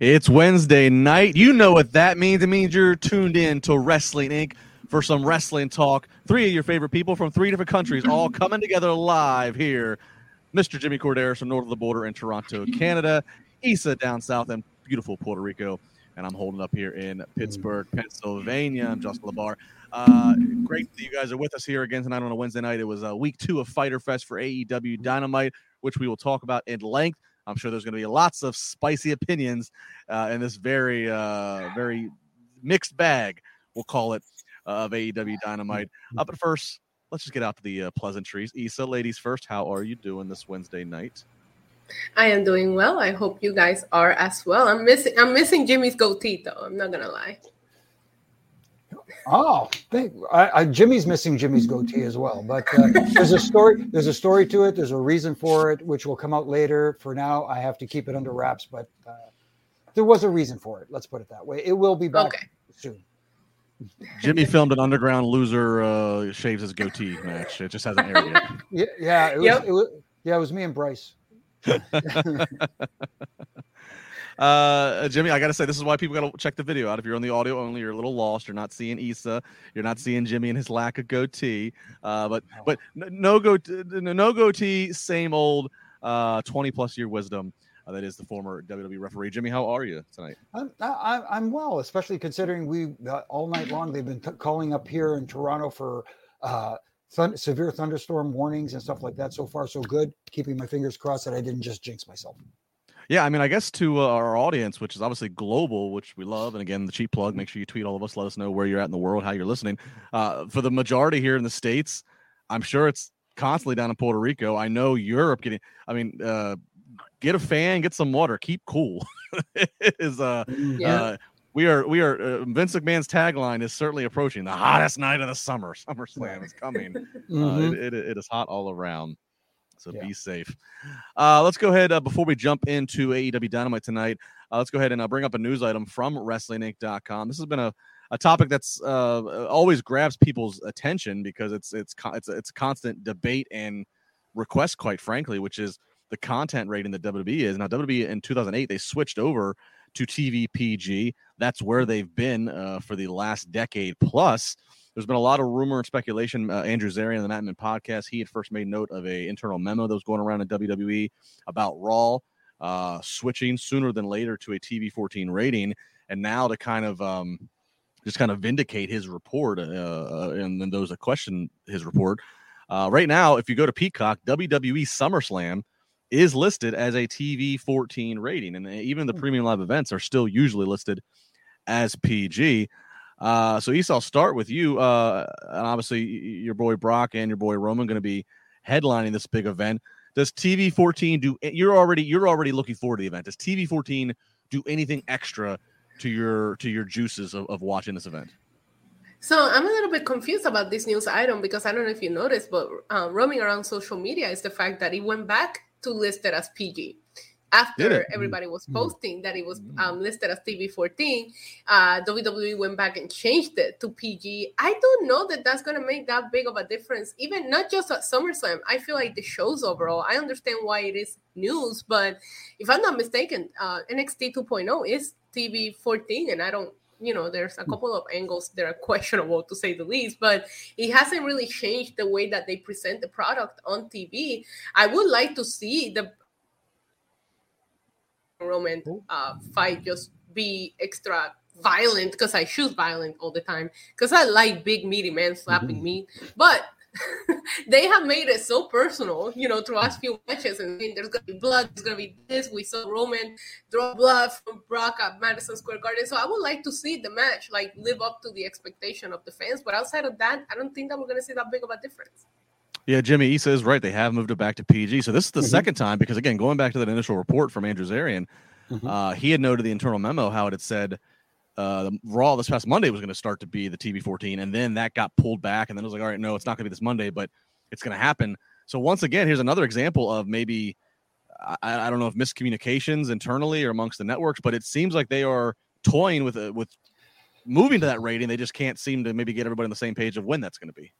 It's Wednesday night. You know what that means. It means you're tuned in to Wrestling Inc. for some wrestling talk. Three of your favorite people from three different countries all coming together live here. Mr. Jimmy Korderas from north of the border in Toronto, Canada. Isa down south in beautiful Puerto Rico. And I'm holding up here in Pittsburgh, Pennsylvania. I'm Justin LaBar. Uh, great that you guys are with us here again tonight on a Wednesday night. It was uh, week two of Fyter Fest for AEW Dynamite, which we will talk about in length. I'm sure there's going to be lots of spicy opinions uh, in this very, uh, very mixed bag, we'll call it, uh, of AEW Dynamite. Uh, but first, let's just get out to the uh, pleasantries. Isa, ladies first, how are you doing this Wednesday night? I am doing well. I hope you guys are as well. I'm missing I'm missing Jimmy's goatee though. I'm not gonna lie. Oh, thank, I, I, Jimmy's missing Jimmy's goatee as well. But uh, there's a story. There's a story to it. There's a reason for it, which will come out later. For now, I have to keep it under wraps. But uh, there was a reason for it. Let's put it that way. It will be back okay. soon. Jimmy filmed an underground loser uh, shaves his goatee match. It just hasn't aired yet. Yeah, yeah, it was, yep. it was, yeah, it was me and Bryce. Uh, Jimmy, I gotta say, this is why people gotta check the video out. If you're on the audio only, you're a little lost. You're not seeing Isa. You're not seeing Jimmy and his lack of goatee. Uh, but but no go no goatee, same old uh 20 plus year wisdom. Uh, that is the former WWE referee. Jimmy, how are you tonight? I'm, I'm well, especially considering we uh, all night long they've been t- calling up here in Toronto for uh, severe thunderstorm warnings and stuff like that. So far, so good. Keeping my fingers crossed that I didn't just jinx myself. Yeah, I mean, I guess to uh, our audience, which is obviously global, which we love, and again, the cheap plug. Make sure you tweet all of us. Let us know where you're at in the world, how you're listening. Uh, for the majority here in the states, I'm sure it's constantly down in Puerto Rico. I know Europe getting. I mean, uh, get a fan, get some water, keep cool. is uh, yeah. uh we are we are uh, Vince McMahon's tagline is certainly approaching the hottest night of the summer. SummerSlam is coming. Uh, mm-hmm. it, it, it is hot all around. So yeah. be safe. Uh, let's go ahead uh, before we jump into AEW Dynamite tonight. Uh, let's go ahead and uh, bring up a news item from WrestlingInc.com. This has been a, a topic that's uh, always grabs people's attention because it's it's it's a, it's constant debate and request, quite frankly, which is the content rating that WWE is. Now, WWE in 2008 they switched over to TV PG. That's where they've been uh, for the last decade plus. There's been a lot of rumor and speculation. Uh, Andrew Zarian on the Mat Men podcast, he had first made note of a internal memo that was going around in WWE about Raw uh, switching sooner than later to a TV 14 rating, and now to kind of um, just kind of vindicate his report uh, uh and then those that question his report. Uh, right now, if you go to Peacock, WWE SummerSlam is listed as a TV 14 rating, and even the hmm. premium live events are still usually listed as PG. Uh, so Isa, start with you. Uh, and obviously, your boy Brock and your boy Roman going to be headlining this big event. Does TV 14 do? You're already you're already looking forward to the event. Does TV 14 do anything extra to your to your juices of, of watching this event? So I'm a little bit confused about this news item because I don't know if you noticed, but uh, roaming around social media is the fact that it went back to listed as PG after everybody was mm-hmm. posting that it was mm-hmm. um, listed as TV 14, uh, WWE went back and changed it to PG. I don't know that that's going to make that big of a difference, even not just at SummerSlam. I feel like the shows overall, I understand why it is news, but if I'm not mistaken, uh, NXT 2.0 is TV 14, and I don't you know there's a hmm. couple of angles that are questionable to say the least but it hasn't really changed the way that they present the product on tv i would like to see the Roman uh, fight just be extra violent because I choose violent all the time because I like big meaty men slapping mm-hmm. me, but they have made it so personal, you know, through last few matches. And there's gonna be blood, there's gonna be this. We saw Roman draw blood from Brock at Madison Square Garden. So I would like to see the match like live up to the expectation of the fans. But outside of that, I don't think that we're gonna see that big of a difference. Yeah, Jimmy Isa is right. They have moved it back to PG. So this is the mm-hmm. second time because again, going back to that initial report from Andrew Zarian, mm-hmm. uh, he had noted the internal memo how it had said uh, Raw this past Monday was going to start to be the TV 14, and then that got pulled back, and then it was like, all right, no, it's not going to be this Monday, but it's going to happen. So once again, here's another example of maybe I, I, don't know if miscommunications internally or amongst the networks, but it seems like they are toying with with moving to that rating. They just can't seem to maybe get everybody on the same page of when that's going to be.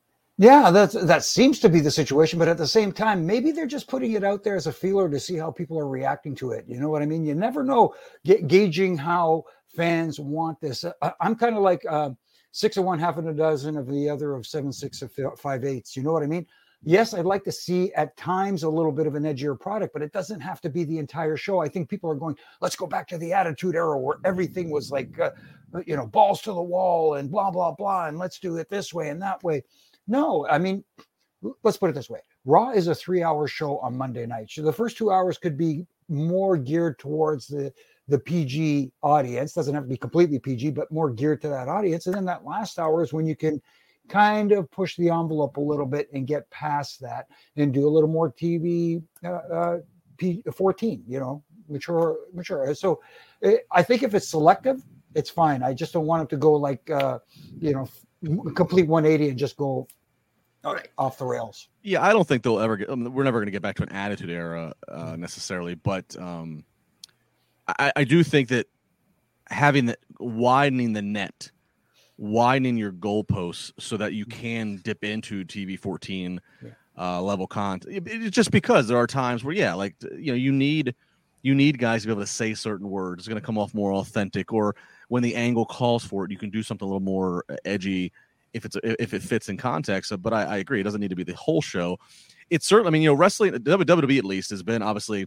Yeah, that's that seems to be the situation, but at the same time, maybe they're just putting it out there as a feeler to see how people are reacting to it. You know what I mean? You never know, ga- gauging how fans want this. I, am kind of like uh, six of one, half of a dozen of the other of seven, six of five eighths. You know what I mean? Yes, I'd like to see at times a little bit of an edgier product, but it doesn't have to be the entire show. I think people are going, let's go back to the attitude era where everything was like, uh, you know, balls to the wall and blah, blah, blah, and let's do it this way and that way no, I mean, let's put it this way Raw is a three hour show on Monday night. So the first two hours could be more geared towards the the PG audience. Doesn't have to be completely PG, but more geared to that audience. And then that last hour is when you can kind of push the envelope a little bit and get past that and do a little more TV uh, uh, P 14, you know, mature, mature. So it, eh, I think if it's selective, it's fine. I just don't want it to go like, uh, you know, complete 180 and just go right. off the rails. Yeah, I don't think they'll ever get. I mean, we're never going to get back to an attitude era uh, necessarily, but um, I, I do think that having the widening the net, widening your goalposts so that you can dip into TV 14 yeah. uh, level content. It, just because there are times where, yeah, like you know, you need you need guys to be able to say certain words. It's going to come off more authentic, or when the angle calls for it, you can do something a little more edgy if it's if it fits in context. But I, I agree, it doesn't need to be the whole show. It's certainly, I mean, you know, wrestling WWE at least has been obviously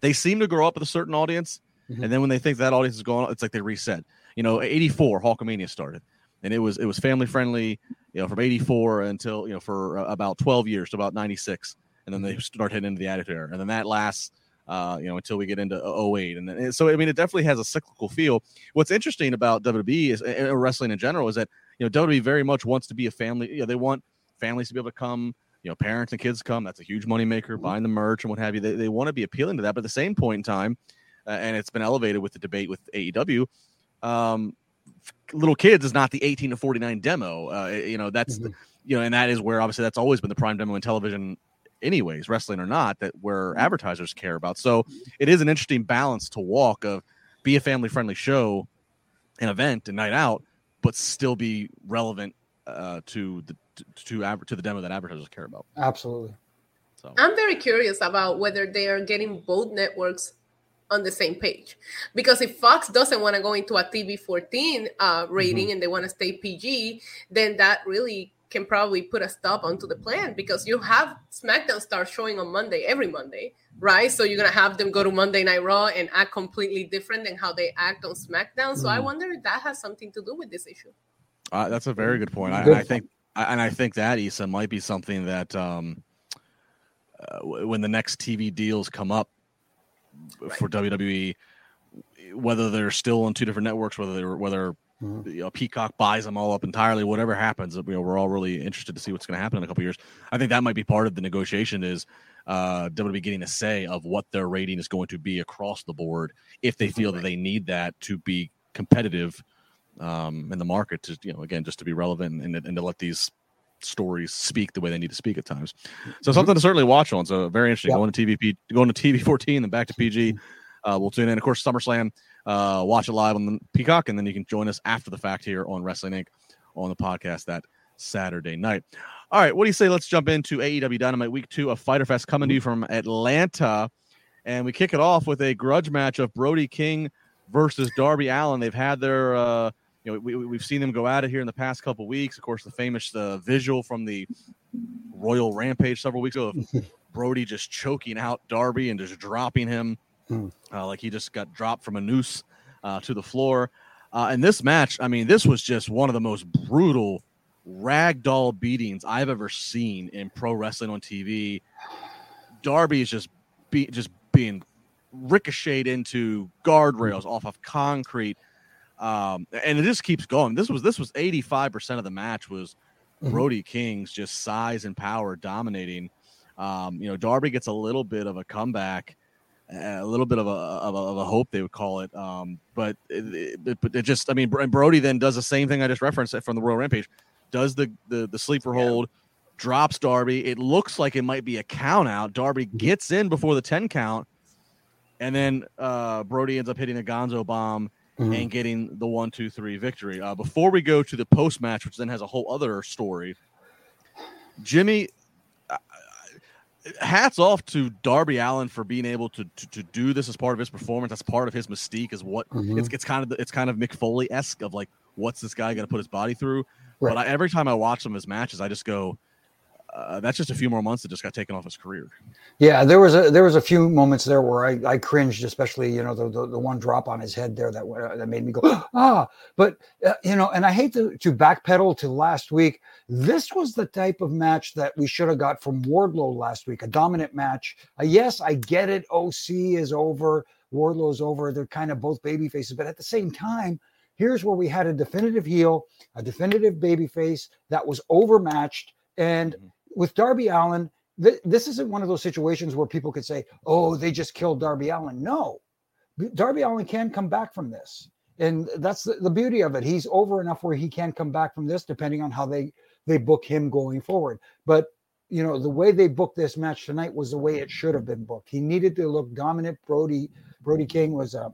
they seem to grow up with a certain audience, mm-hmm. and then when they think that audience is gone, it's like they reset. You know, '84 Hulkamania started, and it was it was family friendly. You know, from '84 until you know for about 12 years to about '96, and then they mm-hmm. start heading into the Attitude Era, and then that lasts uh, you know, until we get into 08. And then, so, I mean, it definitely has a cyclical feel. What's interesting about WWE is uh, wrestling in general is that, you know, WWE very much wants to be a family. You know, they want families to be able to come, you know, parents and kids come. That's a huge moneymaker, mm-hmm. buying the merch and what have you. They, they want to be appealing to that. But at the same point in time, uh, and it's been elevated with the debate with AEW, um, little kids is not the 18 to 49 demo. Uh, you know, that's, mm-hmm. the, you know, and that is where obviously that's always been the prime demo in television anyways, wrestling or not, that where mm-hmm. advertisers care about. So it is an interesting balance to walk of be a family friendly show, an event, and night out, but still be relevant uh, to the to to, to the demo that advertisers care about. Absolutely. So I'm very curious about whether they are getting both networks on the same page because if fox doesn't want to go into a tv 14 uh, rating mm-hmm. and they want to stay pg then that really can probably put a stop onto the plan because you have SmackDown start showing on Monday every Monday, right? So you're gonna have them go to Monday Night Raw and act completely different than how they act on SmackDown. So mm. I wonder if that has something to do with this issue. Uh, that's a very good point. I, I think, and I think that Isa might be something that um, uh, when the next TV deals come up right. for WWE, whether they're still on two different networks, whether they're whether Mm-hmm. You know, Peacock buys them all up entirely. Whatever happens, you know, we're all really interested to see what's going to happen in a couple years. I think that might be part of the negotiation is uh, WWE getting a say of what their rating is going to be across the board if they feel that they need that to be competitive um, in the market. To you know, again, just to be relevant and, and to let these stories speak the way they need to speak at times. So mm-hmm. something to certainly watch on. So very interesting. Yep. Going to TVP, going to TV 14, then back to PG. Uh, we'll tune in. Of course, SummerSlam uh, watch it live on the Peacock, and then you can join us after the fact here on Wrestling Inc. on the podcast that Saturday night. All right, what do you say? Let's jump into AEW Dynamite Week Two of Fyter Fest coming to you from Atlanta, and we kick it off with a grudge match of Brody King versus Darby Allin. They've had their, uh, you know, we, we've seen them go at it here in the past couple weeks. Of course, the famous uh, visual from the Royal Rampage several weeks ago of Brody just choking out Darby and just dropping him mm. uh, like he just got dropped from a noose uh, to the floor. Uh, and this match, I mean, this was just one of the most brutal ragdoll beatings I've ever seen in pro wrestling on TV. Darby is just be, just being ricocheted into guardrails off of concrete, um, and it just keeps going. This was this was eighty five percent of the match was mm-hmm. Brody King's just size and power dominating. Um, you know, Darby gets a little bit of a comeback a little bit of a, of a, of a hope they would call it. Um, but it, it, it, just, I mean, Brody then does the same thing I just referenced from the Royal Rampage, does the the, the sleeper yeah. hold, drops Darby. It looks like it might be a count out. Darby gets in before the ten count, and then uh, Brody ends up hitting a Gonzo bomb. Mm-hmm. And getting the one, two, three victory. Uh, before we go to the post match, which then has a whole other story, Jimmy, hats off to Darby Allin for being able to, to, to do this as part of his performance. That's part of his mystique. Is what mm-hmm. it's it's kind of it's kind of Mick Foley esque of like what's this guy going to put his body through. Right. But I, every time I watch some of his matches, I just go, uh, that's just a few more months that just got taken off his career. Yeah, there was a there was a few moments there where I, I cringed, especially you know the, the, the one drop on his head there that uh, that made me go ah. But uh, you know, and I hate to to backpedal to last week. This was the type of match that we should have got from Wardlow last week, a dominant match. Uh, yes, I get it. OC is over, Wardlow's over. They're kind of both baby faces, but at the same time, here's where we had a definitive heel, a definitive baby face that was overmatched and. Mm-hmm with Darby Allin, th- this isn't one of those situations where people could say, "Oh, they just killed Darby Allin." No, Darby Allin can come back from this, and that's the, the beauty of it. He's over enough where he can come back from this, depending on how they they book him going forward. But you know, the way they booked this match tonight was the way it should have been booked. He needed to look dominant. Brody Brody King was a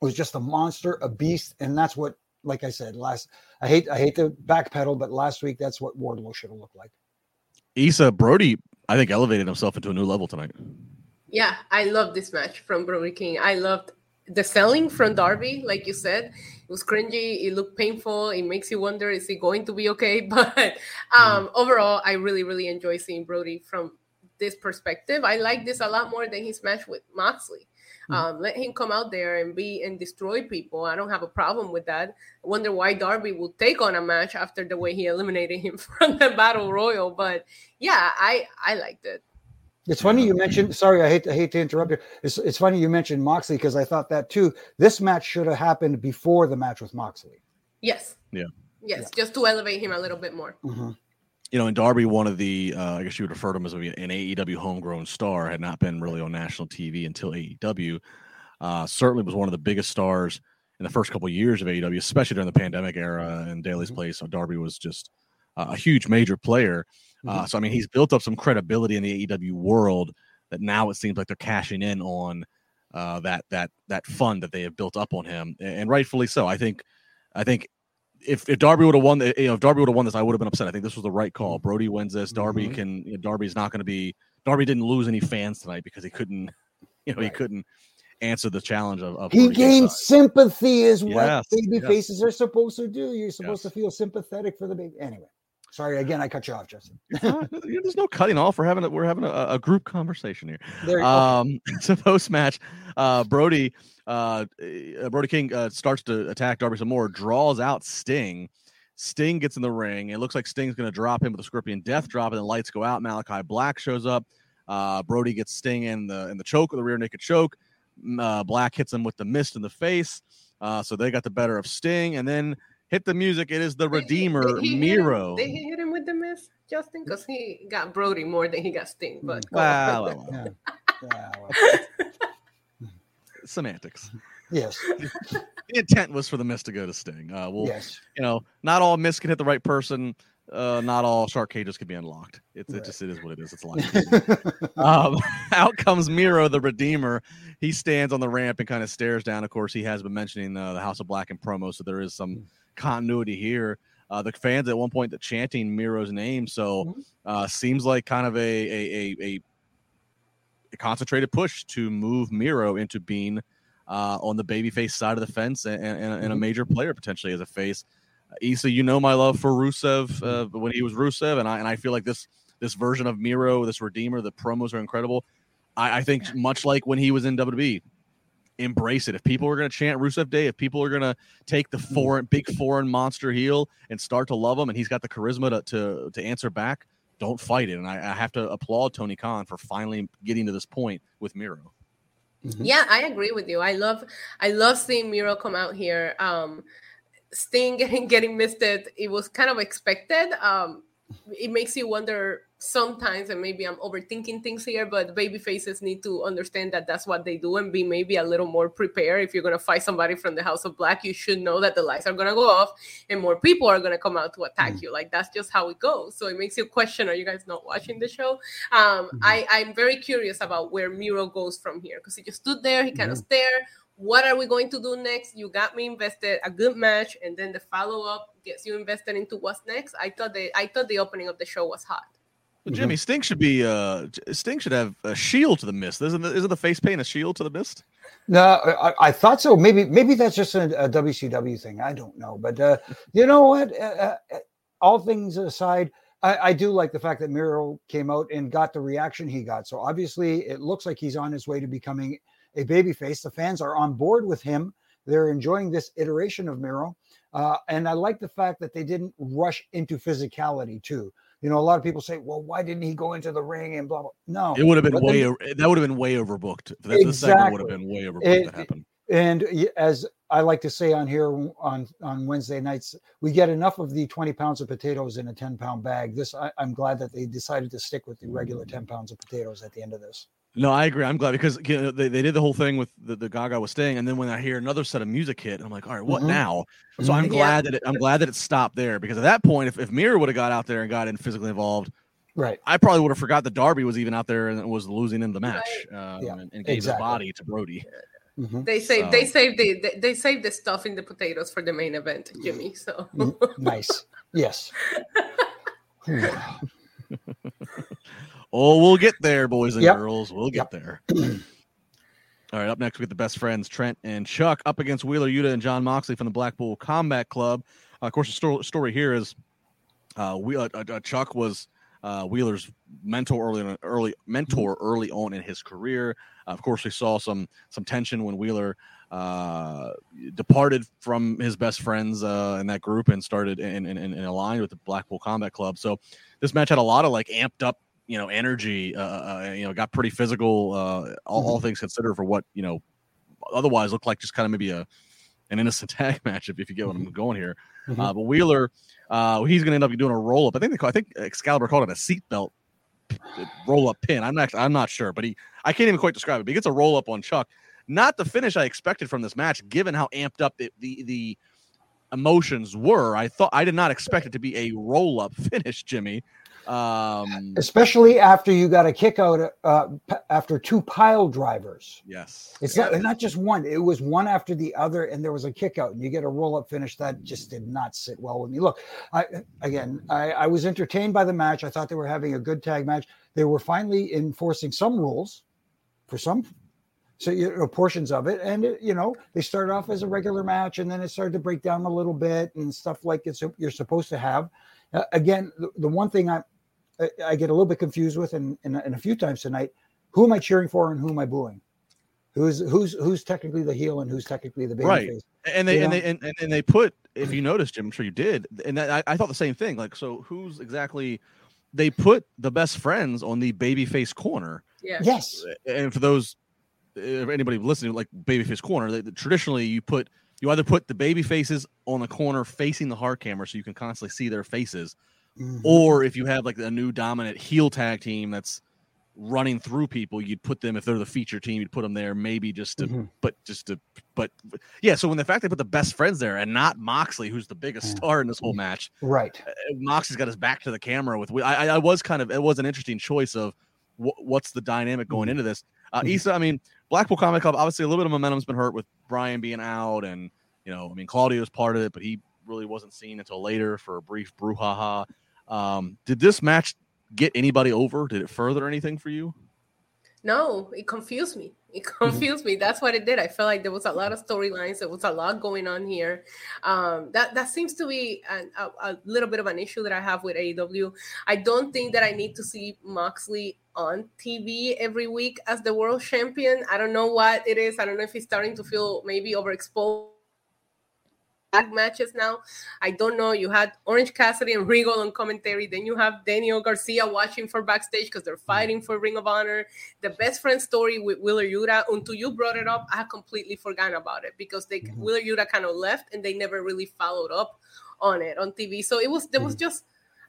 was just a monster, a beast, and that's what, like I said, last I hate I hate to backpedal, but last week that's what Wardlow should have looked like. Isa Brody, I think, elevated himself into a new level tonight. Yeah, I love this match from Brody King. I loved the selling from Darby, like you said, it was cringy. It looked painful. It makes you wonder, is he going to be okay? But um, mm. overall, I really, really enjoy seeing Brody from this perspective. I like this a lot more than his match with Moxley. Mm-hmm. Um, let him come out there and be and destroy people. I don't have a problem with that. I wonder why Darby will take on a match after the way he eliminated him from the battle royal. But yeah, I I liked it. It's funny you mentioned. Sorry, I hate I hate to interrupt you. It's it's funny you mentioned Moxley because I thought that too. This match should have happened before the match with Moxley. Yes. Yeah. Yes, yeah. just to elevate him a little bit more. Mm-hmm you know, in Darby, one of the, uh, I guess you would refer to him as an AEW homegrown star, had not been really on national TV until AEW. Uh, certainly was one of the biggest stars in the first couple of years of AEW, especially during the pandemic era and Daily's mm-hmm. place. So Darby was just uh, a huge major player. Uh, mm-hmm. so I mean, he's built up some credibility in the AEW world that now it seems like they're cashing in on uh, that that that fund that they have built up on him, and rightfully so. I think I think if, if Darby would have won, you know, if Darby would have won this, I would have been upset. I think this was the right call. Mm-hmm. Brody wins this. Darby mm-hmm. can. You know, Darby's not going to be. Darby didn't lose any fans tonight because he couldn't. You know, right. he couldn't answer the challenge of. of he gained sympathy, is what yes. baby yes. faces are supposed to do. You're supposed yes. to feel sympathetic for the baby. Anyway, sorry again. I cut you off, Justin. there's no cutting off. We're having a, we're having a, a group conversation here. There um, it's a post match. Uh, Brody uh, uh, Brody King uh, starts to attack Darby some more, draws out Sting. Sting gets in the ring. It looks like Sting's going to drop him with a Scorpion Death drop, and the lights go out. Malachi Black shows up. Uh, Brody gets Sting in the in the choke, the rear naked choke. Uh, Black hits him with the mist in the face. Uh, so they got the better of Sting, and then hit the music. It is the Redeemer he, he Miro. Did he hit him with the mist, Justin? Because he got Brody more than he got Sting. But wow, well, well. yeah. well semantics. Yes. the intent was for the mist to go to Sting. Uh, well, yes. you know, not all mist can hit the right person. Uh, not all shark cages can be unlocked. It's right. it just it is what it is. It's life. um, out comes Miro, the Redeemer. He stands on the ramp and kind of stares down. Of course, he has been mentioning uh, the House of Black in promo, so there is some hmm. continuity here. Uh, the fans at one point that chanting Miro's name, so mm-hmm. uh, seems like kind of a a, a, a concentrated push to move Miro into being uh, on the babyface side of the fence and, and, and, a mm-hmm. major player potentially as a face. Isa, you know my love for Rusev uh, when he was Rusev, and I and I feel like this this version of Miro, this Redeemer, the promos are incredible. I, I think much like when he was in WWE, embrace it. If people are going to chant Rusev Day, if people are going to take the mm-hmm. foreign big foreign monster heel and start to love him, and he's got the charisma to to, to answer back, don't fight it. And I, I have to applaud Tony Khan for finally getting to this point with Miro. Mm-hmm. Yeah, I agree with you. I love I love seeing Miro come out here. Um Sting getting getting misted, it was kind of expected. Um it makes you wonder sometimes and maybe i'm overthinking things here but baby faces need to understand that that's what they do and be maybe a little more prepared if you're going to fight somebody from the house of black you should know that the lights are going to go off and more people are going to come out to attack mm-hmm. you like that's just how it goes so it makes you question are you guys not watching the show um, mm-hmm. i i'm very curious about where miro goes from here because he just stood there he kind of mm-hmm. stared what are we going to do next? You got me invested, a good match, and then the follow up gets you invested into what's next. I thought the I thought the opening of the show was hot. Well, Jimmy, Sting should be uh Sting should have a shield to the mist. Isn't the, isn't the face paint a shield to the mist? No, I, I thought so. Maybe maybe that's just a, a WCW thing. I don't know, but uh, you know what? Uh, uh, all things aside, I, I, do like the fact that Miro came out and got the reaction he got. So obviously, it looks like he's on his way to becoming a babyface. The fans are on board with him. They're enjoying this iteration of Miro. Uh, and I like the fact that they didn't rush into physicality too. You know, a lot of people say, "Well, why didn't he go into the ring and blah blah?" No, it would have been way then, that would have been way overbooked. That exactly. segment would have been way overbooked it, to happen. And as I like to say on here on on Wednesday nights, we get enough of the twenty pounds of potatoes in a ten pound bag. This I, I'm glad that they decided to stick with the regular ten pounds of potatoes at the end of this. No, I agree. I'm glad because you know, they, they did the whole thing with the, the Gaga was staying, and then when I hear another set of music hit, I'm like, all right, what mm-hmm. now? So I'm mm-hmm. glad yeah. that it, I'm glad that it stopped there because at that point, if, if Miro would have got out there and got in physically involved, right, I probably would have forgot that Darby was even out there and was losing in the match um, yeah, and, and, gave exactly. his body to Brody. Mm-hmm. They saved so. they saved the they, they saved the stuff in the potatoes for the main event, Jimmy. So nice, yes. Oh, we'll get there, boys and yep. girls. We'll get yep. there. All right, up next we get the best friends Trent and Chuck up against Wheeler Yuta and Jon Moxley from the Blackpool Combat Club. Uh, of course, the sto- story here is uh, we, uh, uh, Chuck was uh, Wheeler's mentor early on, early mentor early on in his career. of course, we saw some some tension when Wheeler uh, departed from his best friends uh, in that group and started and, and, and aligned with the Blackpool Combat Club. So this match had a lot of like amped up you know energy uh, uh, uh, you know got pretty physical uh all, mm-hmm. all, things considered for what you know otherwise looked like just kind of maybe a an innocent tag match if, if you get what i'm mm-hmm. going here mm-hmm. uh, but wheeler uh he's gonna end up doing a roll up i think they call i think excalibur called it a seatbelt roll up pin i'm not i'm not sure but he i can't even quite describe it but he gets a roll up on chuck not the finish i expected from this match given how amped up the the, the emotions were i thought i did not expect it to be a roll up finish jimmy um, Especially after you got a kick out uh, after two pile drivers. Yes. It's yeah. not, not just one, it was one after the other, and there was a kick out, and you get a roll up finish that just did not sit well with me. Look, I again, I, I was entertained by the match. I thought they were having a good tag match. They were finally enforcing some rules for some so you know portions of it and it, you know they started off as a regular match and then it started to break down a little bit and stuff like it's you're supposed to have uh, again the, the, one thing i I get a little bit confused with, and, and, and a few times tonight, who am I cheering for and who am I booing? Who's who's who's technically the heel and who's technically the baby right. face? And they and they and, and they put if you noticed, Jim, I'm sure you did, and I, I thought the same thing. Like, so who's exactly? They put the best friends on the babyface corner. Yeah. Yes. And for those, if anybody listening, like babyface corner, they, traditionally you put you either put the baby faces on the corner facing the hard camera so you can constantly see their faces, Mm-hmm. Or if you have like a new dominant heel tag team that's running through people, you'd put them if they're the feature team, you'd put them there maybe just to, mm-hmm. but just to, but yeah. So when the fact they put the best friends there and not Moxley, who's the biggest mm-hmm. star in this whole match, right? Uh, Moxley's got his back to the camera. With I, I was kind of it was an interesting choice of what's the dynamic going mm-hmm. into this. Uh, mm-hmm. Isa, I mean, Blackpool Combat Club, obviously a little bit of momentum's been hurt with Bryan being out, and you know, I mean, Claudio's part of it, but he really wasn't seen until later for a brief brouhaha. Um, did this match get anybody over? Did it further anything for you? No, it confused me. It confused me. That's what it did. I felt like there was a lot of storylines. There was a lot going on here. Um, that that seems to be an, a, a, little bit of an issue that I have with AEW. I don't think that I need to see Moxley on TV every week as the world champion. I don't know what it is. I don't know if he's starting to feel maybe overexposed tag matches now. I don't know. You had Orange Cassidy and Regal on commentary. Then you have Daniel Garcia watching for backstage because they're fighting for Ring of Honor. The best friend story with Wheeler Yuta. Until you brought it up, I completely forgot about it because they mm-hmm. Wheeler Yuta kind of left and they never really followed up on it on TV. So it was there was mm-hmm. just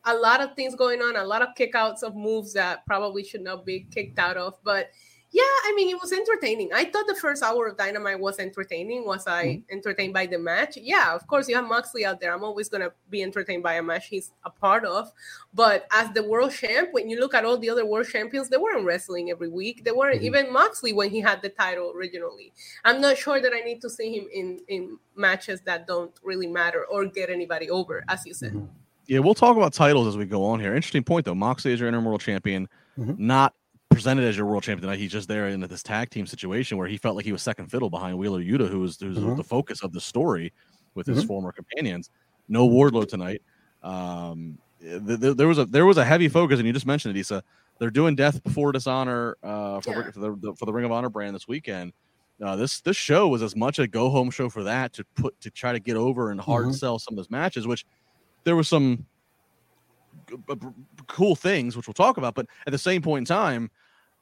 a lot of things going on, a lot of kickouts of moves that probably should not be kicked out of. But Yeah, I mean, it was entertaining. I thought the first hour of Dynamite was entertaining. Was I mm-hmm. entertained by the match? Yeah, of course. You have Moxley out there. I'm always going to be entertained by a match he's a part of. But as the world champ, when you look at all the other world champions, they weren't wrestling every week. They weren't mm-hmm. even Moxley when he had the title originally. I'm not sure that I need to see him in, in matches that don't really matter or get anybody over, as you said. Mm-hmm. Yeah, we'll talk about titles as we go on here. Interesting point, though. Moxley is your interim world champion, mm-hmm. not presented as your world champion tonight. He's just there in this tag team situation where he felt like he was second fiddle behind Wheeler Yuta, who was, who's mm-hmm. the focus of the story with his mm-hmm. former companions. No Wardlow tonight. Um, there was a there was a heavy focus, and you just mentioned it, Isa. They're doing Death Before Dishonor uh, for, yeah. for, the, for the Ring of Honor brand this weekend. Uh, this this show was as much a go home show for that to put to try to get over and hard mm-hmm. sell some of those matches, which there was some cool things, which we'll talk about. But at the same point in time,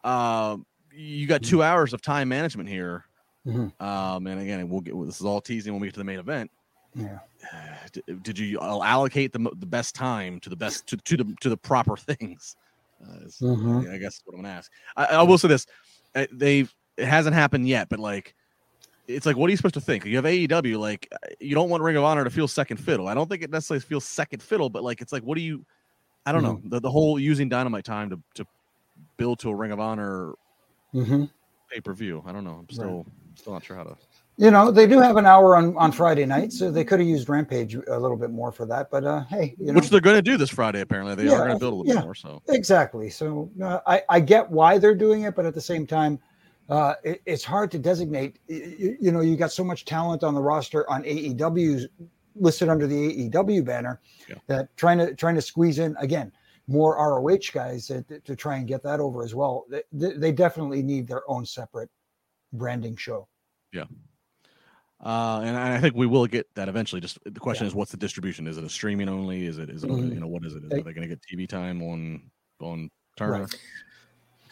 uh, you got two hours of time management here. Mm-hmm. Um, and again, we'll get this is all teasing when we get to the main event. Yeah. Did, did you allocate the the best time to the best to, to the to the proper things? Uh, mm-hmm. I guess what I'm gonna ask. I, I will say this: uh, they it hasn't happened yet, but like it's like what are you supposed to think? You have AEW, like you don't want Ring of Honor to feel second fiddle. I don't think it necessarily feels second fiddle, but like it's like what do you? I don't mm-hmm. know the, the whole using Dynamite time to to build to a Ring of Honor mm-hmm. pay per view. I don't know. I'm still right. still not sure how to. You know, they do have an hour on, on Friday night, so they could have used Rampage a little bit more for that. But uh, hey, you know. which they're going to do this Friday. Apparently, they yeah, are going to build a little yeah, more. So exactly. So uh, I I get why they're doing it, but at the same time, uh, it, it's hard to designate. You, you, know, you got so much talent on the roster on AEW's listed under the AEW banner yeah. that trying to trying to squeeze in again more ROH guys to, to try and get that over as well. They, they definitely need their own separate branding show. Yeah. Uh, and I think we will get that eventually. Just the question yeah. is, what's the distribution? Is it a streaming only? Is it is it mm-hmm. you know what is it? Is, are they going to get TV time on on Turner? Right.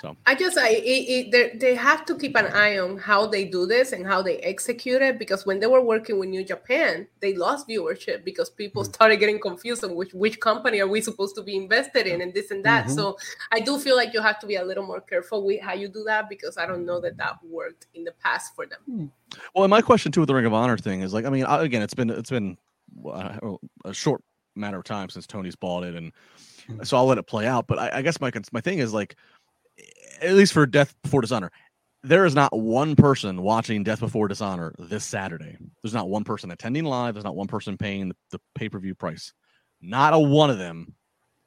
So I just I it, it, they have to keep an eye on how they do this and how they execute it because when they were working with New Japan, they lost viewership because people mm-hmm. started getting confused on which which company are we supposed to be invested in and this and that. Mm-hmm. So I do feel like you have to be a little more careful with how you do that because I don't know that that worked in the past for them. Hmm. Well, and my question too with the Ring of Honor thing is like, I mean, again, it's been it's been a short matter of time since Tony's bought it, and mm-hmm. so I'll let it play out. But I, I guess my my thing is like at least for Death Before Dishonor, there is not one person watching Death Before Dishonor this Saturday. There's not one person attending live. There's not one person paying the, the pay per view price. Not a one of them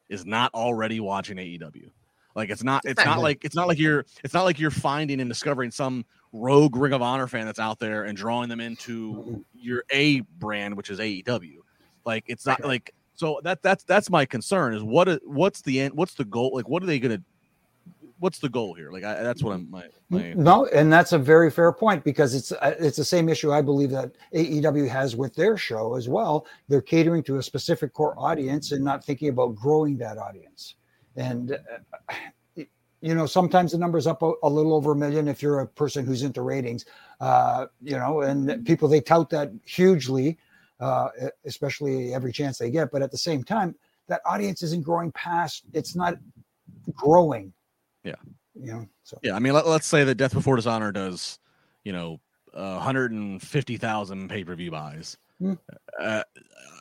is not already watching AEW. Like it's not. It's not like it's not like you're. It's not like you're finding and discovering some rogue Ring of Honor fan that's out there and drawing them into your A brand, which is AEW. Like it's not like so that that's that's my concern is what what's the end what's the goal like what are they gonna what's the goal here? Like I, that's what I'm. My, my, no, and that's a very fair point because it's uh, it's the same issue I believe that AEW has with their show as well. They're catering to a specific core audience and not thinking about growing that audience. And uh, you know, sometimes the number's up a, a, little over a million if you're a person who's into ratings. Uh, you know, and people they tout that hugely, uh, especially every chance they get. But at the same time, that audience isn't growing past. It's not growing yeah. You know, so yeah, I mean, let, us say that Death Before Dishonor does, you know, uh, 150,000 pay per view buys. Mm. Uh,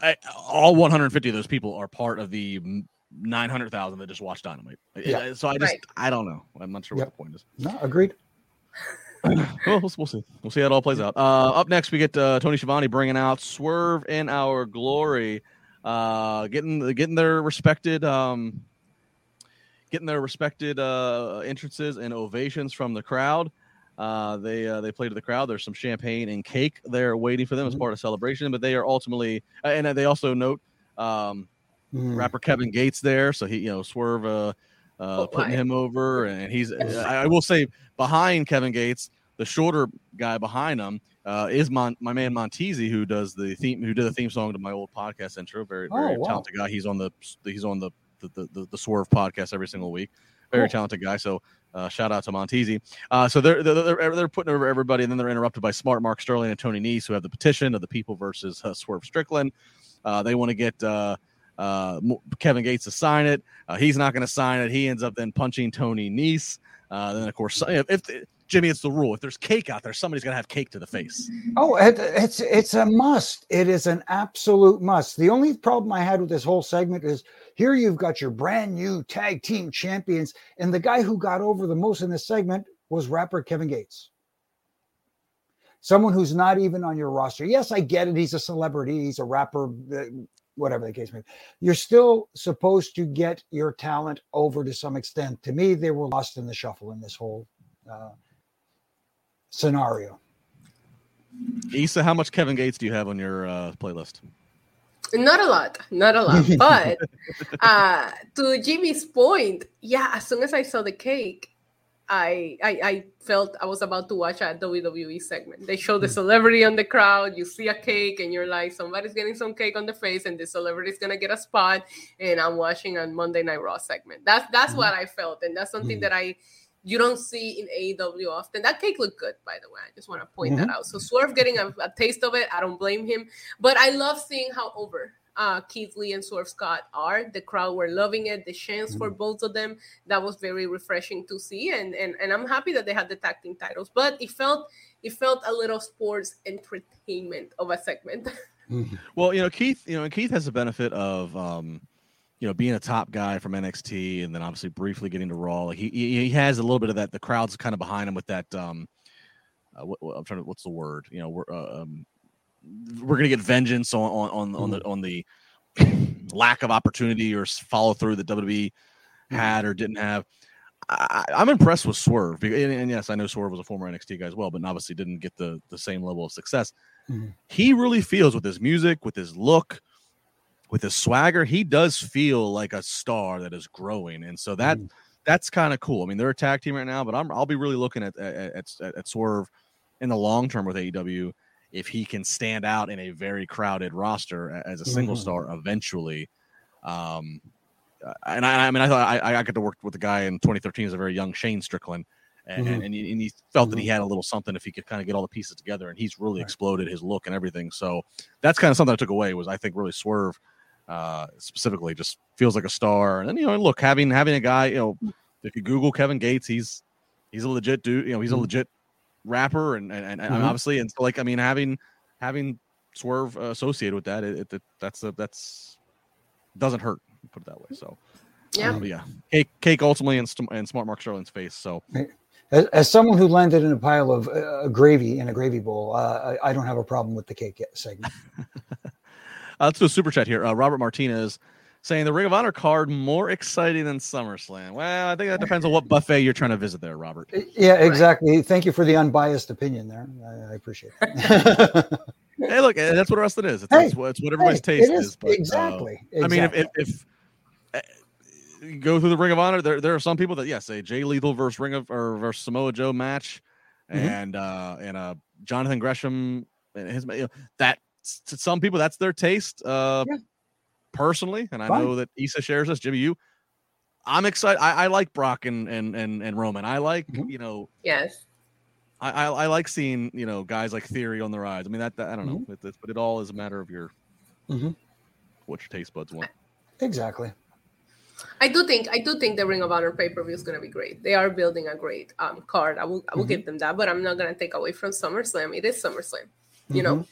I, all 150 of those people are part of the 900,000 that just watched Dynamite. Yeah. So I just, right. I don't know. I'm not sure yep. what the point is. No, agreed. well, we'll, we'll, see. We'll see how it all plays out. Uh, up next, we get uh, Tony Schiavone bringing out Swerve in Our Glory, uh, getting getting their respected um, getting their respected uh, entrances and ovations from the crowd. Uh, they uh, they play to the crowd. There's some champagne and cake there waiting for them mm-hmm. as part of celebration. But they are ultimately, uh, and they also note um, mm. rapper Kevin Gates there. So he, you know, Swerve uh, uh, oh, putting him over, and he's. I, I, will say behind Kevin Gates, the shorter guy behind him uh, is Mon- my man Montezi, who does the theme, who did the theme song to my old podcast intro. Very very oh, wow. talented guy. He's on the he's on the the, the, the Swerve podcast every single week. Very cool. talented guy. So uh, shout out to Montezi. Uh, so they're, they're, they're putting over everybody, and then they're interrupted by Smart Mark Sterling and Tony Nese, who have the petition of the people versus uh, Swerve Strickland. Uh, they want to get uh, uh, Kevin Gates to sign it. he's not going to sign it. He ends up then punching Tony Nese. Uh, then of course, if, if Jimmy, it's the rule. If there's cake out there, somebody's gonna have cake to the face. Oh, it, it's it's a must. It is an absolute must. The only problem I had with this whole segment is here you've got your brand new tag team champions, and the guy who got over the most in this segment was rapper Kevin Gates. Someone who's not even on your roster. Yes, I get it. He's a celebrity. He's a rapper. Whatever the case may be. You're still supposed to get your talent over to some extent. To me, they were lost in the shuffle in this whole uh, scenario. Isa, how much Kevin Gates do you have on your uh, playlist? Not a lot, not a lot. But uh, to Jimmy's point, yeah, as soon as I saw the cake, I, I, I felt I was about to watch a WWE segment. They show the celebrity on the crowd. You see a cake, and you're like, somebody's getting some cake on the face, and the celebrity's gonna get a spot. And I'm watching a Monday Night Raw segment. That's that's mm-hmm. what I felt, and that's something mm-hmm. that I you don't see in AEW often. That cake looked good, by the way. I just want to point mm-hmm. that out. So Swerve getting a, a, taste of it, I don't blame him. But I love seeing how over uh, Keith Lee and Swerve Scott are. The crowd were loving it. The chance mm-hmm. for both of them that was very refreshing to see, and and and I'm happy that they had the tag team titles. But it felt it felt a little sports entertainment of a segment. Mm-hmm. Well, you know, Keith, you know, Keith has the benefit of. um you know, being a top guy from NXT and then obviously briefly getting to Raw, like he he has a little bit of that. The crowd's kind of behind him with that. Um, uh, what, what, I'm trying to. What's the word? You know, we're uh, um, we're gonna get vengeance on on on, on the mm-hmm. on the lack of opportunity or follow through that WWE mm-hmm. had or didn't have. I, am I'm impressed with Swerve, and, and, yes, I know Swerve was a former NXT guy as well, but obviously didn't get the the same level of success. Mm-hmm. He really feels with his music, with his look, with his swagger, he does feel like a star that is growing, and so that mm. that's kind of cool. I mean, they're a tag team right now, but I'm I'll be really looking at at, at, at Swerve in the long term with AEW if he can stand out in a very crowded roster as a single mm-hmm. star eventually. Um, and I, I mean, I thought I, I got to work with the guy in 2013 as a very young Shane Strickland. And, mm-hmm. and, he, and, he, felt mm-hmm. that he mm-hmm. had a little something if he could kind of get all the pieces together and he's really right. exploded his look and everything. So that's kind of something I took away was I think really Swerve uh, specifically just feels like a star. And then, you know, look, having having a guy, you know, if you Google Kevin Gates, he's he's a legit dude. You know, he's a mm-hmm. legit rapper, and and, and mm-hmm. obviously, and so like I mean, having having Swerve associated with that, it, it that's a, that's doesn't hurt. Put it that way. So yeah, um, yeah. Cake, cake ultimately in, in smart Mark Sterling's face. So. As, as, someone who landed in a pile of uh, gravy in a gravy bowl, uh, I, I, don't have a problem with the cake segment. Uh, let's do a super chat here. Uh, Robert Martinez saying the Ring of Honor card more exciting than SummerSlam. Well, I think that depends on what buffet you're trying to visit there, Robert. Yeah, exactly. Thank you for the unbiased opinion there. I, I appreciate it. hey, look, that's what wrestling is. It's, hey, it's, what everybody's hey, taste is. is but, exactly, uh, exactly, I mean, if, if, if uh, you go through the Ring of Honor, there there are some people that yes, a Jay Lethal versus Ring of or versus Samoa Joe match, mm-hmm. and uh and uh Jonathan Gresham and his you know, that to some people that's their taste. Uh, yeah. Personally, and I Fine. know that Isa shares this. Jimmy, you, I'm excited. I, I like Brock and and and and Roman. I like mm-hmm. you know. Yes. I, I, I like seeing you know guys like Theory on the rise. I mean that, that I don't know, mm-hmm. it, it, but it all is a matter of your mm-hmm. what your taste buds want. Exactly. I do think I do think the Ring of Honor pay per view is going to be great. They are building a great um, card. I will I will mm-hmm. give them that, but I'm not going to take away from SummerSlam. It is SummerSlam, you know.